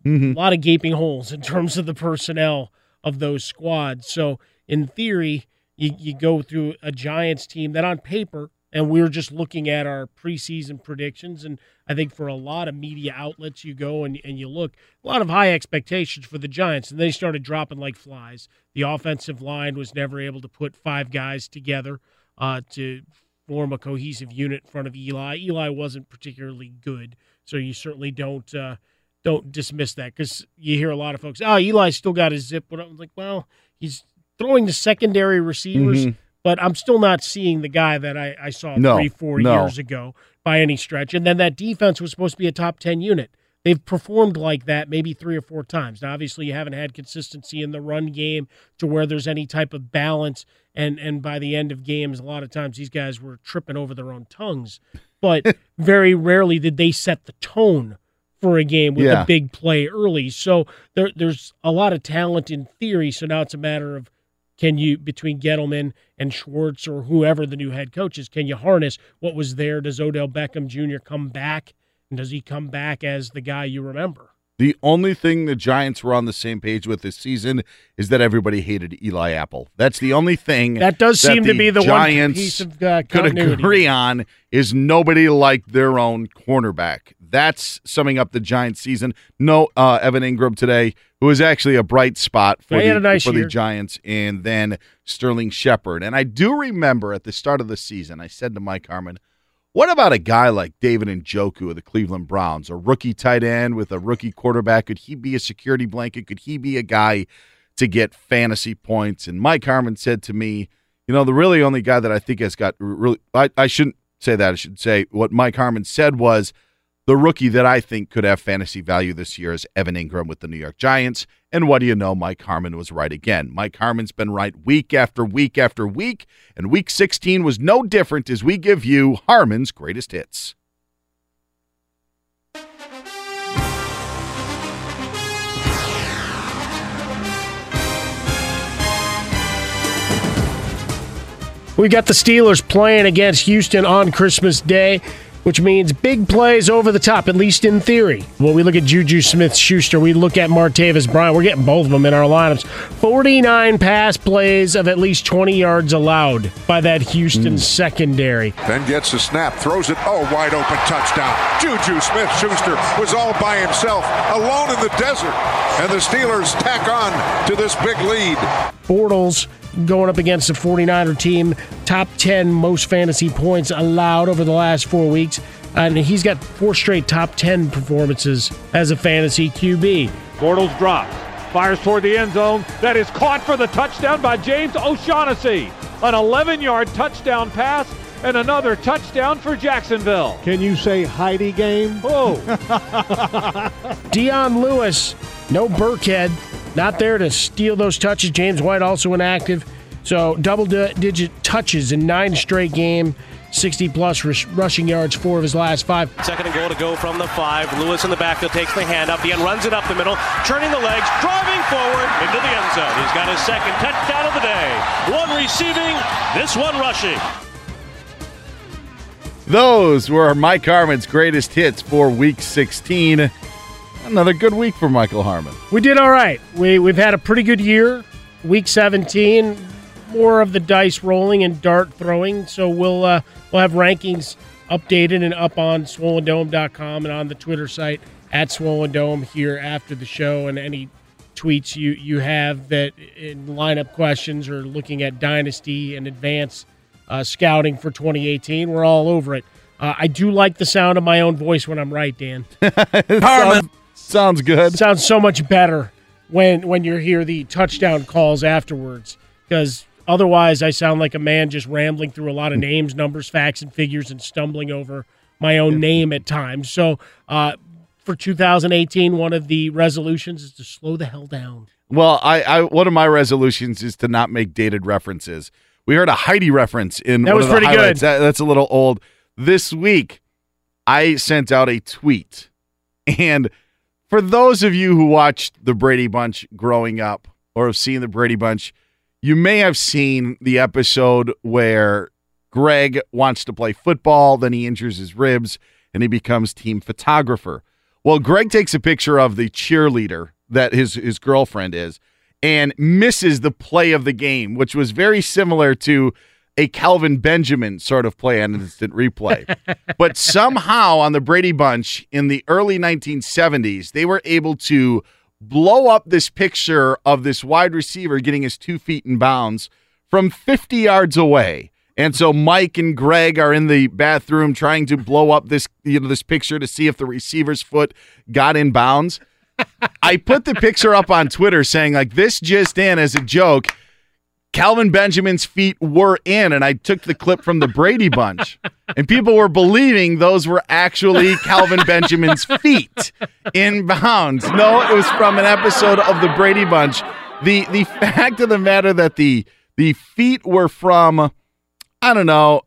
Mm-hmm. a lot of gaping holes in terms of the personnel of those squads. So, in theory, you, you go through a Giants team that on paper, and we're just looking at our preseason predictions. And I think for a lot of media outlets, you go and, and you look, a lot of high expectations for the Giants. And they started dropping like flies. The offensive line was never able to put five guys together uh, to form a cohesive unit in front of Eli. Eli wasn't particularly good. So you certainly don't. Uh, don't dismiss that because you hear a lot of folks, oh, Eli still got his zip. But I'm like, well, he's throwing the secondary receivers, Mhm. but I'm still not seeing the guy that I, I saw No, three, four no. years ago. by any stretch. And then that defense was supposed to be a top 10 unit. They've performed like that maybe three or four times. Now, obviously, you haven't had consistency in the run game to where there's any type of balance. And and by the end of games, a lot of times these guys were tripping over their own tongues. But very rarely did they set the tone for a game with Yeah. a big play early. So there, there's a lot of talent in theory. So now it's a matter of can you between Gettleman and Schwartz or whoever the new head coach is, can you harness what was there? Does Odell Beckham Jr. come back? And does he come back as the guy you remember? The only thing the Giants were on the same page with this season is that everybody hated Eli Apple. That's the only thing That does seem to be the one Giants piece of uh, could agree on is nobody liked their own cornerback. That's summing up the Giants season. No uh, Evan Engram today, who was actually a bright spot for, the, nice for the. Giants, and then Sterling Shepard. And I do remember at the start of the season, I said to Mike Harmon, what about a guy like David Njoku of the Cleveland Browns, a rookie tight end with a rookie quarterback? Could he be a security blanket? Could he be a guy to get fantasy points? And Mike Harmon said to me, you know, the really only guy that I think has got really, I, I shouldn't say that. I should say what Mike Harmon said was the rookie that I think could have fantasy value this year is Evan Engram with the New York Giants. And what do you know? Mike Harmon was right again. Mike Harmon's been right week after week after week, and week 16 was no different as we give you Harmon's greatest hits. We got the Steelers playing against Houston on Christmas Day, which means big plays over the top, at least in theory. When we look at Juju Smith Schuster, we look at Martavis Bryant. We're getting both of them in our lineups. 49 pass plays of at least 20 yards allowed by that Houston hmm. secondary. Then gets the snap, throws it. Oh, wide open touchdown. Juju Smith Schuster was all by himself, alone in the desert. And the Steelers tack on to this big lead. Bortles going up against the 49er team, top 10 most fantasy points allowed over the last four weeks. And he's got four straight top 10 performances as a fantasy QB. Bortles drops, fires toward the end zone. That is caught for the touchdown by James O'Shaughnessy. An 11 yard touchdown pass and another touchdown for Jacksonville. Can you say Heidi game? Oh, Dion Lewis, no Burkhead, not there to steal those touches. James White also inactive. So double digit touches in nine straight game, 60 plus rushing yards, four of his last five. Second and goal to go from the five. Lewis in the backfield takes the hand up. The end runs it up the middle, turning the legs, driving forward into the end zone. He's got his second touchdown of the day. One receiving, this one rushing. Those were Mike Harmon's greatest hits for week 16. Another good week for Michael Harmon. We did all right. We we've had a pretty good year. Week 17, more of the dice rolling and dart throwing. So we'll uh, we'll have rankings updated and up on swollendome.com and on the Twitter site at Swollen Dome here after the show and any tweets you you have that in lineup questions or looking at dynasty and advance uh, scouting for 2018. We're all over it. Uh, I do like the sound of my own voice when I'm right, Dan. Harmon. Sounds good. sounds so much better when when you hear the touchdown calls afterwards because otherwise I sound like a man just rambling through a lot of names, numbers, facts, and figures and stumbling over my own name at times. So uh, for 2018, one of the resolutions is to slow the hell down. Well, I, I one of my resolutions is to not make dated references. We heard a Heidi reference in That was pretty good. That- that's a little old. This week, I sent out a tweet, and for those of you who watched the Brady Bunch growing up or have seen the Brady Bunch, you may have seen the episode where Greg wants to play football, then he injures his ribs, and he becomes team photographer. Well, Greg takes a picture of the cheerleader that his his girlfriend is and misses the play of the game, which was very similar to a Kelvin Benjamin sort of play on instant replay. but somehow on the Brady Bunch in the early 1970s, they were able to blow up this picture of this wide receiver getting his two feet in bounds from 50 yards away. And so Mike and Greg are in the bathroom trying to blow up this you know this picture to see if the receiver's foot got in bounds. I put the picture up on Twitter saying like this just in as a joke. Kelvin Benjamin's feet were in, and I took the clip from the Brady Bunch, and people were believing those were actually Kelvin Benjamin's feet in bounds. No, it was from an episode of the Brady Bunch. the The fact of the matter that the the feet were from, I don't know,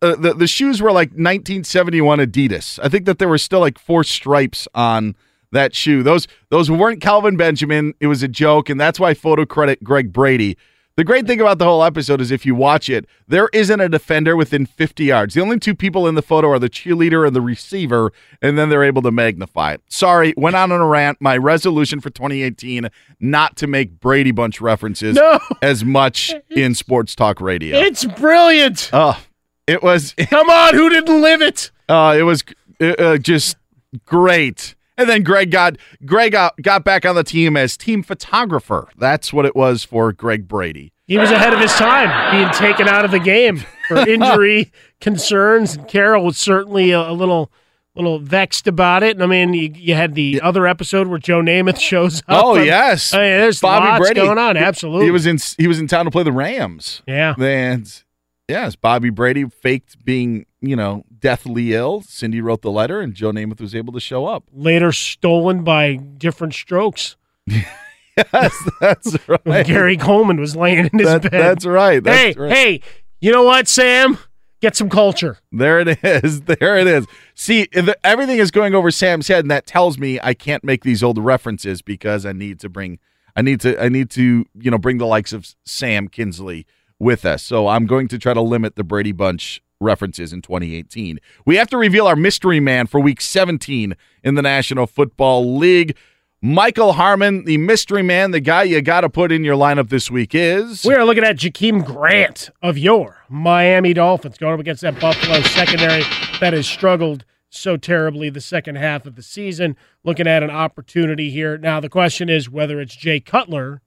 uh, the the shoes were like 1971 Adidas. I think that there were still like four stripes on that shoe. Those those weren't Kelvin Benjamin. It was a joke, and that's why photo credit Greg Brady. The great thing about the whole episode is if you watch it, there isn't a defender within 50 yards. The only two people in the photo are the cheerleader and the receiver, and then they're able to magnify it. Sorry, went on on a rant. My resolution for 2018 not to make Brady Bunch references No. as much in sports talk radio. It's brilliant. Oh, it was. Come on, who didn't live it? Uh, it was uh, uh, just great. And then Greg got Greg got, got back on the team as team photographer. That's what it was for Greg Brady. He was ahead of his time, being taken out of the game for injury concerns. And Carol was certainly a, a little little vexed about it. And I mean, you, you had the other episode where Joe Namath shows up. Oh And, yes, I mean, there's Bobby lots Brady going on. He- Absolutely. He was in he was in town to play the Rams. Yeah. And yes, Bobby Brady faked being you know deathly ill. Cindy wrote the letter, and Joe Namath was able to show up. later stolen by Diff'rent Strokes. yes, that's right. Gary Coleman was laying in his That- bed. that's right. That's hey, right. hey, you know what, Sam? Get some culture. There it is. There it is. See, everything is going over Sam's head, and that tells me I can't make these old references because I need to bring, I need to, I need to, you know, bring the likes of Sam Kinsley with us. So I'm going to try to limit the Brady Bunch references in 2018. We have to reveal our mystery man for Week 17 in the National Football League. Michael Harmon, the mystery man, the guy you got to put in your lineup this week is. We are looking at Jakeem Grant of your Miami Dolphins going up against that Buffalo secondary that has struggled so terribly the second half of the season. Looking at an opportunity here. Now, the question is whether it's Jay Cutler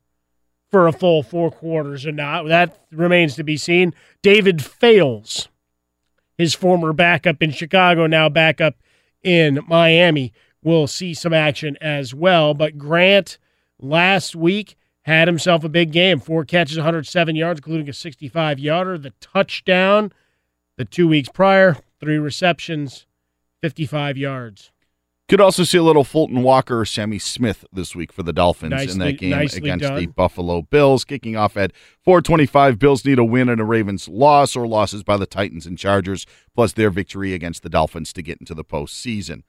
for a full four quarters or not. That remains to be seen. David Fales, his former backup in Chicago, now backup in Miami, will see some action as well. But Grant last week had himself a big game four catches, 107 yards, including a 65 yarder, the touchdown. The two weeks prior, three receptions, 55 yards. Could also see a little Fulton Walker or Sammy Smith this week for the Dolphins in that game against done. the Buffalo Bills. Kicking off at 425, Bills need a win and a Ravens loss or losses by the Titans and Chargers, plus their victory against the Dolphins to get into the postseason.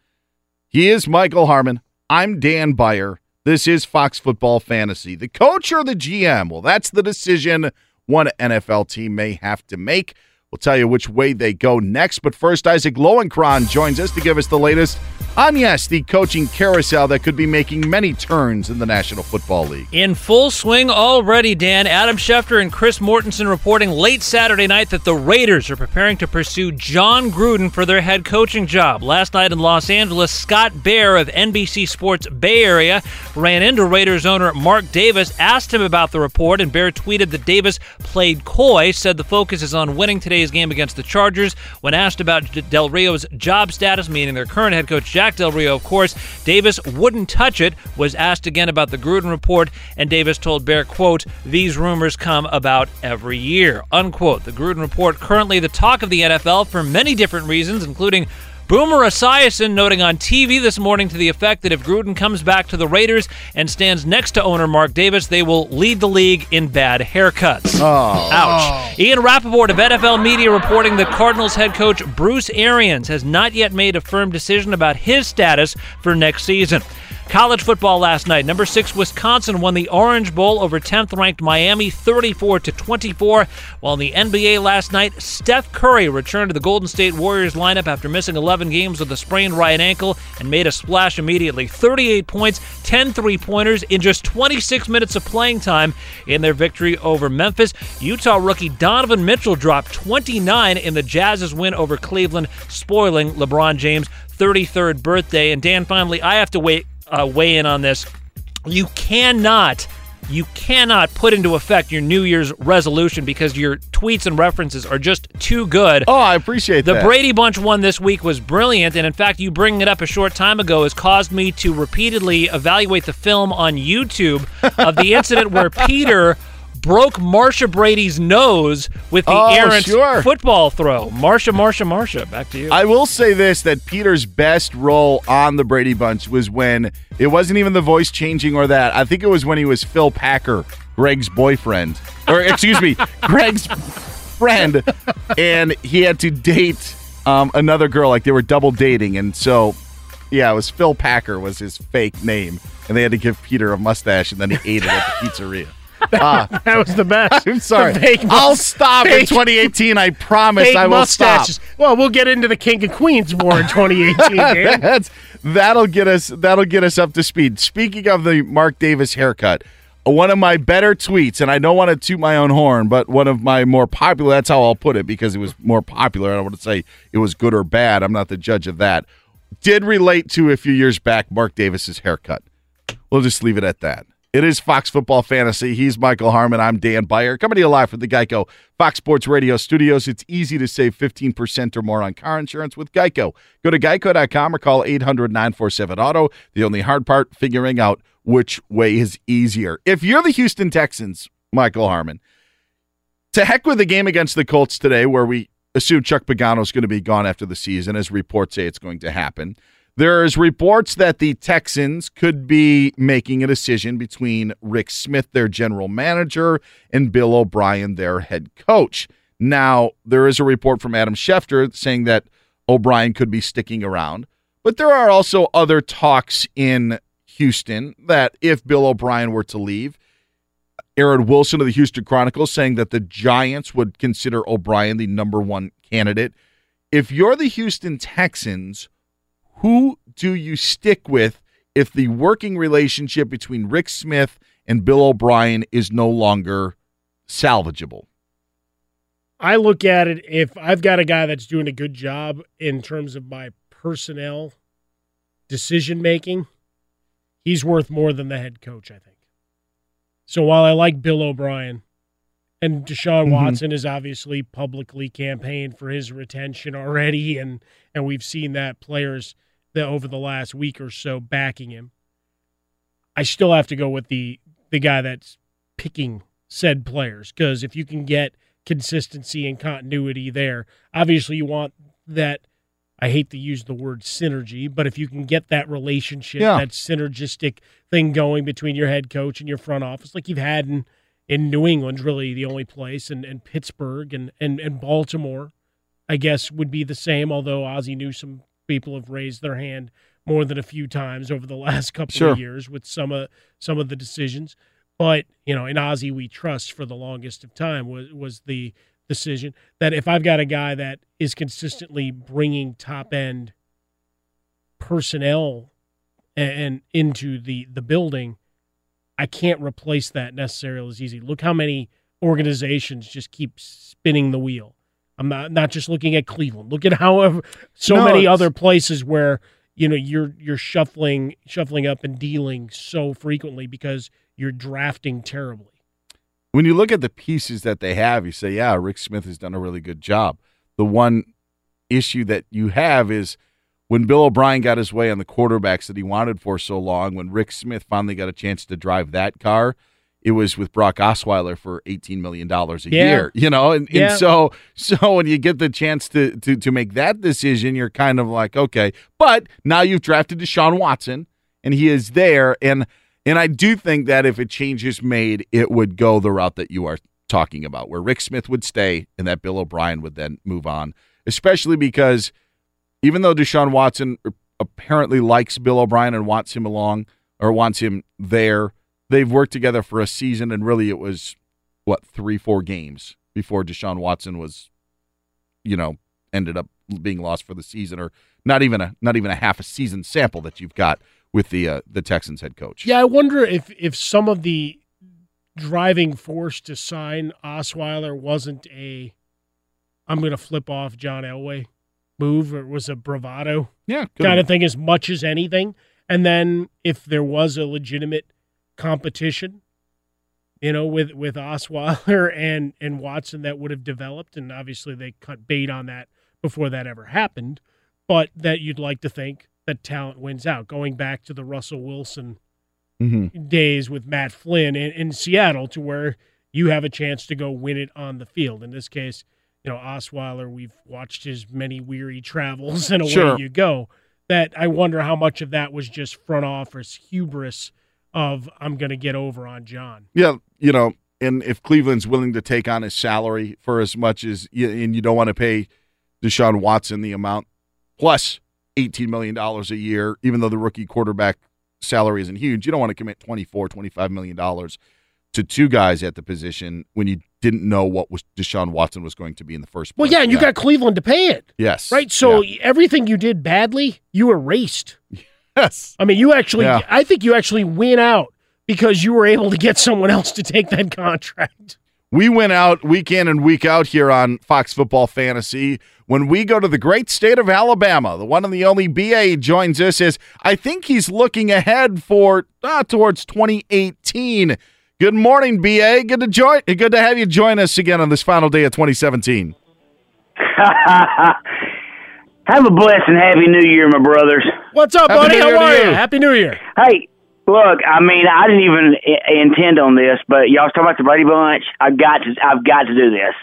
He is Michael Harmon. I'm Dan Beyer. This is Fox Football Fantasy. The coach or the GM? Well, that's the decision one NFL team may have to make. We'll tell you which way they go next. But first, Isaac Lowenkron joins us to give us the latest on, yes, the coaching carousel that could be making many turns in the National Football League. In full swing already, Dan. Adam Schefter and Chris Mortensen reporting late Saturday night that the Raiders are preparing to pursue Jon Gruden for their head coaching job. Last night in Los Angeles, Scott Bair of NBC Sports Bay Area ran into Raiders owner Mark Davis, asked him about the report, and Bair tweeted that Davis played coy, said the focus is on winning today's game against the Chargers. When asked about Del Rio's job status, meaning their current head coach Jack Del Rio, of course, Davis wouldn't touch it. Was asked again about the Gruden report, and Davis told Bair, "quote These rumors come about every year." Unquote. The Gruden report currently the talk of the NFL for many different reasons, including. Boomer Esiason noting on TV this morning to the effect that if Gruden comes back to the Raiders and stands next to owner Mark Davis, they will lead the league in bad haircuts. Oh. Ouch. Oh. Ian Rapoport of NFL Media reporting that Cardinals head coach Bruce Arians has not yet made a firm decision about his status for next season. College football last night. Number six Wisconsin won the Orange Bowl over 10th ranked Miami 34 to 24. While in the NBA last night, Steph Curry returned to the Golden State Warriors lineup after missing 11 games with a sprained right ankle and made a splash immediately. 38 points, 10 three pointers in just 26 minutes of playing time in their victory over Memphis. Utah rookie Donovan Mitchell dropped 29 in the Jazz's win over Cleveland, spoiling LeBron James' 33rd birthday. And Dan, finally, I have to wait uh, weigh in on this. You cannot, you cannot put into effect your New Year's resolution because your tweets and references are just too good. Oh, I appreciate The that. The Brady Bunch one this week was brilliant, and in fact, you bringing it up a short time ago has caused me to repeatedly evaluate the film on YouTube of the incident where Peter broke Marcia Brady's nose with the Oh, errant sure. football throw. Marcia, Marcia, Marcia. Back to you. I will say this that Peter's best role on the Brady Bunch was when it wasn't even the voice changing or that. I think it was when he was Phil Packer, Greg's boyfriend. Or excuse me, Greg's friend. And he had to date um, another girl, like they were double dating. And so, yeah, it was Phil Packer was his fake name. And they had to give Peter a mustache and then he ate it at the pizzeria. Ah, that was the best. I'm sorry. Fake I'll stop in 2018. I promise fake I will stop. Well, we'll get into the King of Queens war in 2018. Dan. That's that'll get us that'll get us up to speed. Speaking of the Mark Davis haircut, one of my better tweets, and I don't want to toot my own horn, but one of my more popular. That's how I'll put it because it was more popular. I don't want to say it was good or bad. I'm not the judge of that. Did relate to a few years back Mark Davis's haircut. We'll just leave it at that. It is Fox Football Fantasy. He's Michael Harmon. I'm Dan Beyer. Coming to you live from the Geico Fox Sports Radio studios. It's easy to save 15% or more on car insurance with Geico. Go to geico.com or call 800 947 Auto. The only hard part, figuring out which way is easier. If you're the Houston Texans, Michael Harmon, to heck with the game against the Colts today, where we assume Chuck Pagano is going to be gone after the season, as reports say it's going to happen. There's reports that the Texans could be making a decision between Rick Smith, their general manager, and Bill O'Brien, their head coach. Now, there is a report from Adam Schefter saying that O'Brien could be sticking around, but there are also other talks in Houston that if Bill O'Brien were to leave, Aaron Wilson of the Houston Chronicle saying that the Giants would consider O'Brien the number one candidate. If you're the Houston Texans, who do you stick with if the working relationship between Rick Smith and Bill O'Brien is no longer salvageable? I look at it if I've got a guy that's doing a good job in terms of my personnel decision making, he's worth more than the head coach, I think. So while I like Bill O'Brien and Deshaun Mhm. Watson is obviously publicly campaigned for his retention already and and we've seen that players that over the last week or so backing him. I still have to go with the the guy that's picking said players because if you can get consistency and continuity there, obviously you want that. I hate to use the word synergy, but if you can get that relationship, Yeah. that synergistic thing going between your head coach and your front office, like you've had in in New England, really the only place, and, and Pittsburgh and, and, and Baltimore, I guess would be the same. Although Ozzie Newsome people have raised their hand more than a few times over the last couple Sure. of years with some of some of the decisions. But you know, in Ozzie we trust for the longest of time was was the decision that if I've got a guy that is consistently bringing top end personnel and, and into the the building, I can't replace that necessarily as easy. Look how many organizations just keep spinning the wheel. I'm not not just looking at Cleveland. Look at how uh, so No, many other places where you know you're you're shuffling shuffling up and dealing so frequently because you're drafting terribly. when you look at the pieces that they have, you say, yeah, Rick Smith has done a really good job. The one issue that you have is when Bill O'Brien got his way on the quarterbacks that he wanted for so long, when Rick Smith finally got a chance to drive that car, it was with Brock Osweiler for eighteen million dollars a Yeah. year. You know, and, Yeah. and so so when you get the chance to, to to make that decision, you're kind of like, okay. But now you've drafted Deshaun Watson and he is there. And and I do think that if a change is made, it would go the route that you are talking about, where Rick Smith would stay and that Bill O'Brien would then move on, especially because even though Deshaun Watson uh, apparently likes Bill O'Brien and wants him along or wants him there, they've worked together for a season and really it was what, three, four games before Deshaun Watson was, you know, ended up being lost for the season or not even a not even a half a season sample that you've got with the uh, the Texans head coach. Yeah, I wonder if if some of the driving force to sign Osweiler wasn't a I'm going to flip off John Elway move or was a bravado Yeah, kind of thing as much as anything. And then if there was a legitimate competition, you know, with with Osweiler and and Watson that would have developed, and obviously they cut bait on that before that ever happened. But that you'd like to think that talent wins out. Going back to the Russell Wilson Mm-hmm. days with Matt Flynn in, in Seattle, to where you have a chance to go win it on the field. In this case, you know, Osweiler, we've watched his many weary travels and away Sure. you go. That I wonder how much of that was just front office hubris of I'm going to get over on John. Yeah, you know, and if Cleveland's willing to take on his salary for as much as, and you don't want to pay Deshaun Watson the amount plus $18 million a year, even though the rookie quarterback salary isn't huge, you don't want to commit $24, $25 million to two guys at the position when you didn't know what was Deshaun Watson was going to be in the first place. Well, yeah, and you got Cleveland to pay it. Yes. Right? So Yeah. everything you did badly, you erased. Yes. I mean, you actually, Yeah. I think you actually win out because you were able to get someone else to take that contract. We went out week in and week out here on Fox Football Fantasy. When we go to the great state of Alabama, the one and the only BA joins us is I think he's looking ahead for uh, towards 2018. Good morning, BA. Good to join. Good to have you join us again on this final day of 2017. Have a blessed and happy New Year, my brothers. What's up, Happy buddy? How are you. you? Happy New Year. Hey, look, I mean, I didn't even I- intend on this, but y'all talking about the Brady Bunch. I've got to, I've got to do this.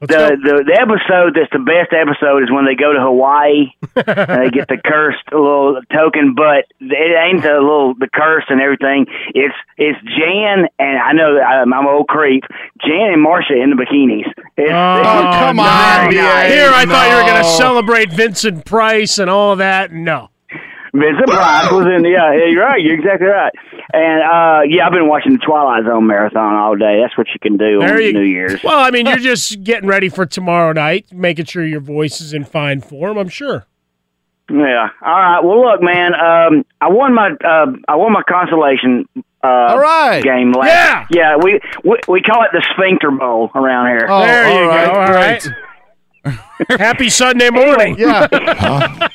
Let's The, go. the the episode that's the best episode is when they go to Hawaii and they get the cursed little token, but it ain't the little the curse and everything. It's it's Jan and I know that I'm, I'm an old creep. Jan and Marcia in the bikinis. It's, Oh, it's oh, come on, nice. Here, I thought you were going to celebrate Vincent Price and all of that. No. Vincent Price was in. Yeah, yeah, you're right. You're exactly right. And uh, yeah, I've been watching the Twilight Zone marathon all day. That's what you can do There on you New Year's. Well, I mean, you're just getting ready for tomorrow night, making sure your voice is in fine form, I'm sure. Yeah. All right. Well, look, man. Um, I won my uh, I won my consolation uh, All right. game last. Yeah. Yeah. We, we we call it the Sphincter Bowl around here. Oh, there you all right, go. All right. Happy Sunday morning. Yeah.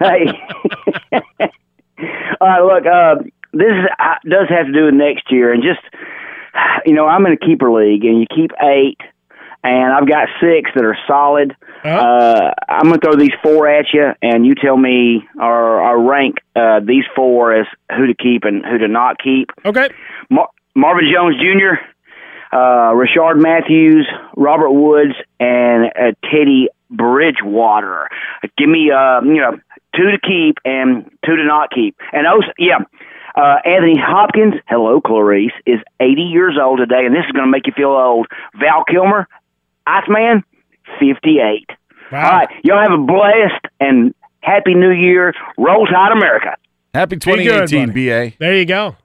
hey. All right, look, uh, this is, uh, does have to do with next year, and just you know, I'm in a keeper league, and you keep eight, and I've got six that are solid. Uh-huh. Uh, I'm gonna throw these four at you, and you tell me or, or rank uh, these four as who to keep and who to not keep. Okay. Mar- Marvin Jones Jr., uh, Rishard Matthews, Robert Woods, and uh, Teddy Bridgewater. Give me, uh, you know, two to keep and two to not keep. And oh, yeah, uh, Anthony Hopkins, hello, Clarice, is 80 years old today, and this is going to make you feel old. Val Kilmer, Iceman, 58. Wow. All right, y'all have a blessed and happy New Year. Roll Tide, America. Happy Be good, 2018. BA. There you go.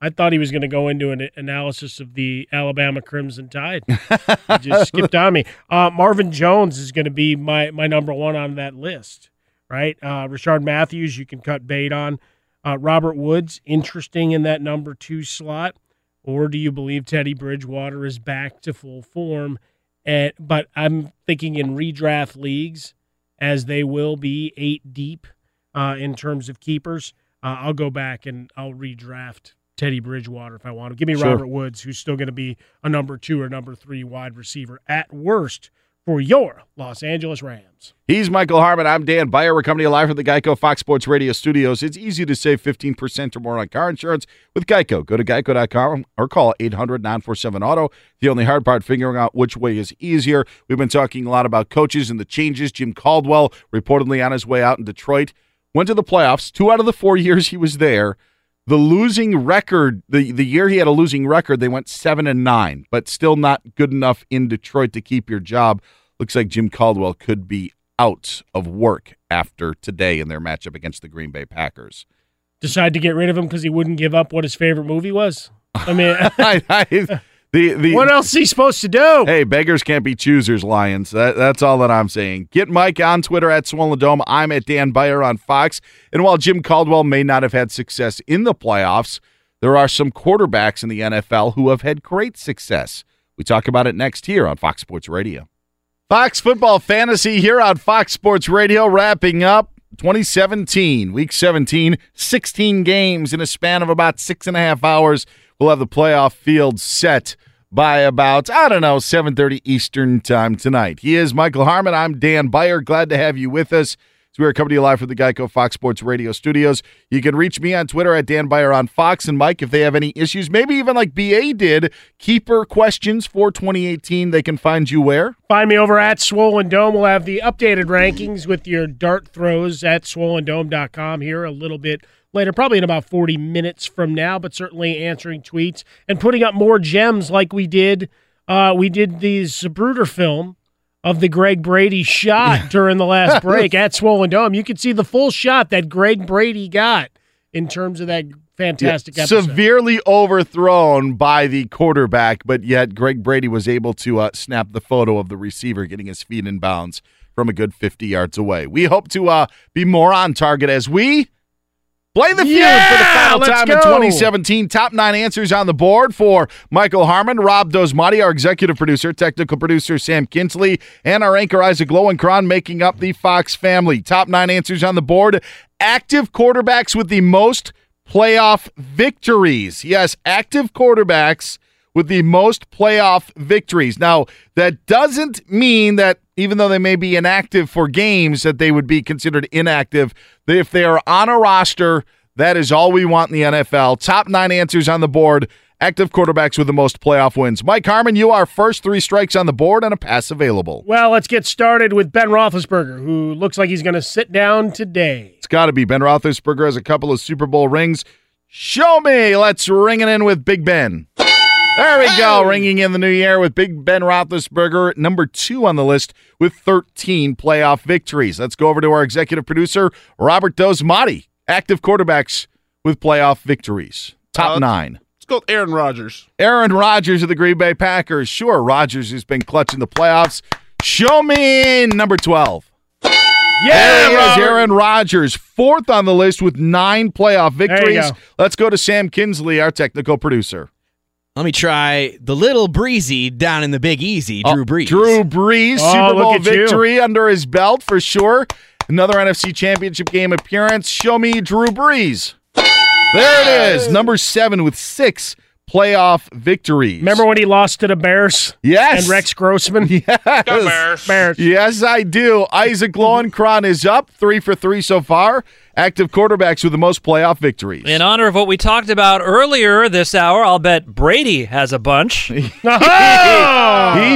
I thought he was going to go into an analysis of the Alabama Crimson Tide. He just skipped on me. Uh, Marvin Jones is going to be my, my number one on that list, right? Uh, Rishard Matthews, you can cut bait on. Uh, Robert Woods, interesting in that number two slot. Or do you believe Teddy Bridgewater is back to full form? And, but I'm thinking in redraft leagues, as they will be eight deep uh, in terms of keepers. Uh, I'll go back and I'll redraft Teddy Bridgewater if I want to. Give me Sure. Robert Woods, who's still going to be a number two or number three wide receiver at worst for your Los Angeles Rams. He's Michael Harmon. I'm Dan Beyer. We're coming to you live from the Geico Fox Sports Radio studios. It's easy to save 15% or more on car insurance with Geico. Go to geico.com or call 800 947 Auto. The only hard part, figuring out which way is easier. We've been talking a lot about coaches and the changes. Jim Caldwell, reportedly on his way out in Detroit, went to the playoffs. Two out of the four years he was there. The losing record, the, the year he had a losing record, they went seven and nine, but still not good enough in Detroit to keep your job. Looks like Jim Caldwell could be out of work after today in their matchup against the Green Bay Packers. Decide to get rid of him because he wouldn't give up what his favorite movie was. I mean, I, I, the, the, what else is he supposed to do? Hey, beggars can't be choosers, Lions. That, that's all that I'm saying. Get Mike on Twitter at Swollen Dome. I'm at Dan Beyer on Fox. And while Jim Caldwell may not have had success in the playoffs, there are some quarterbacks in the NFL who have had great success. We talk about it next here on Fox Sports Radio. Fox Football Fantasy here on Fox Sports Radio, wrapping up 2017, week 17, 16 games in a span of about six and a half hours. We'll have the playoff field set by about, I don't know, 7.30 Eastern time tonight. He is Michael Harmon. I'm Dan Beyer. Glad to have you with us So we are coming to you live from the Geico Fox Sports Radio studios. You can reach me on Twitter at Dan Beyer on Fox and Mike if they have any issues, maybe even like BA did, keeper questions for 2018. They can find you where? Find me over at Swollen Dome. We'll have the updated rankings with your dart throws at swollendome.com here a little bit later, probably in about 40 minutes from now, but certainly answering tweets and putting up more gems like we did. Uh, we did the Zapruder film of the Greg Brady shot during the last break at Swollen Dome. You could see the full shot that Greg Brady got in terms of that fantastic Yeah, episode. severely overthrown by the quarterback, but yet Greg Brady was able to uh, snap the photo of the receiver getting his feet in bounds from a good 50 yards away. We hope to uh, be more on target as we play the feud Yeah, for the final time in 2017. Top nine answers on the board for Michael Harmon, Rob Dosmati, our executive producer, technical producer Sam Kinsley, and our anchor Isaac Lowenkron making up the Fox family. Top nine answers on the board. Active quarterbacks with the most playoff victories. Yes, active quarterbacks with the most playoff victories. Now, that doesn't mean that even though they may be inactive for games, that they would be considered inactive. If they are on a roster, that is all we want in the NFL. Top nine answers on the board. Active quarterbacks with the most playoff wins. Mike Harmon, you are first three strikes on the board and a pass available. Well, let's get started with Ben Roethlisberger, who looks like he's going to sit down today. It's got to be Ben Roethlisberger has a couple of Super Bowl rings. Show me. Let's ring it in with Big Ben. There we go. Ringing in the new year with Big Ben Roethlisberger, number two on the list with 13 playoff victories. Let's go over to our executive producer, Robert Dosmati. Active quarterbacks with playoff victories. Top Uh, nine. Let's go with Aaron Rodgers. Aaron Rodgers of the Green Bay Packers. Sure, Rodgers has been clutching the playoffs. Show me number 12. there he is, Aaron Rodgers, fourth on the list with nine playoff victories. go. Let's go to Sam Kinsley, our technical producer. Let me try the little breezy down in the Big Easy, oh, Drew Brees. Drew Brees, Oh, Super Bowl at you. victory under his belt for sure. Another NFC Championship game appearance. Show me Drew Brees. There it is, number seven with six playoff victories. Remember when he lost to the Bears? Yes. And Rex Grossman? Yes. Bears. Bears. Yes, I do. Isaac Lowenkron is up three for three so far. Active quarterbacks with the most playoff victories. In honor of what we talked about earlier this hour, I'll bet Brady has a bunch. he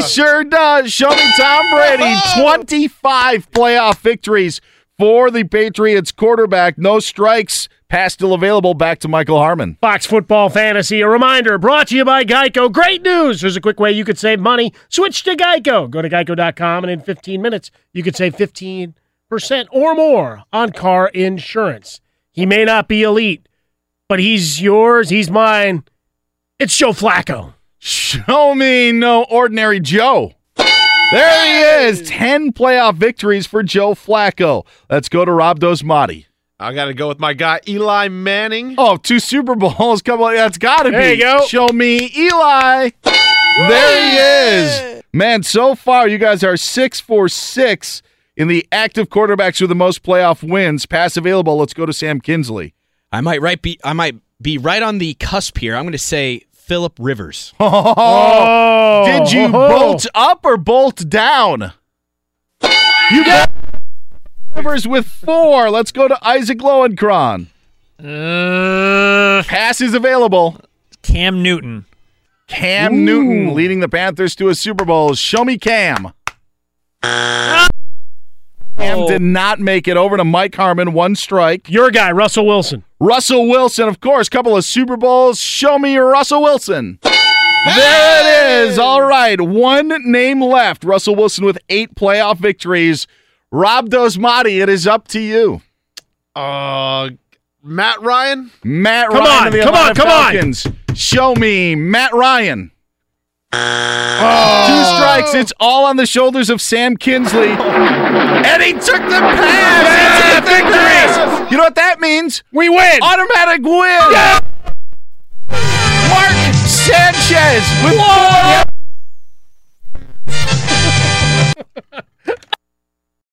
sure does. Show me Tom Brady. 25 playoff victories for the Patriots quarterback. No strikes. Pass still available. Back to Michael Harmon. Fox Football Fantasy. A reminder brought to you by Geico. Great news! There's a quick way you could save money. Switch to Geico. Go to geico.com, and in 15 minutes, you could save 15% or more on car insurance. He may not be elite, but he's yours, he's mine. It's Joe Flacco. Show me no ordinary Joe. There he is. 10 playoff victories for Joe Flacco. Let's go to Rob Dosmati. I got to go with my guy Eli Manning. Oh, two Super Bowls. Come on, that's got to be. There you go. Show me Eli. There he is. Man, so far you guys are six for six in the active quarterbacks with the most playoff wins. Pass available. Let's go to Sam Kinsley. I might right be I might be right on the cusp here. I'm going to say Philip Rivers. Oh, did you Oh. bolt up or bolt down? You got Rivers with four. Let's go to Isaac Lowenkron. Uh, Pass is available. Cam Newton. Cam Newton leading the Panthers to a Super Bowl. Show me Cam. Cam Oh. did not make it over to Mike Harmon. One strike. Your guy, Russell Wilson. Russell Wilson, of course, couple of Super Bowls. Show me Russell Wilson. There it is. All right. One name left. Russell Wilson with eight playoff victories. Rob Dosmati, it is up to you. Uh, Matt Ryan. Matt Ryan. Come Ryan on, of the come on, Atlanta come on. Falcons. Show me Matt Ryan. Two strikes. It's all on the shoulders of Sam Kinsley. and he took the pass. Took the pass. You know what that means? We win. Automatic win. Mark Sanchez with four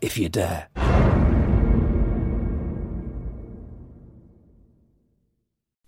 if you dare.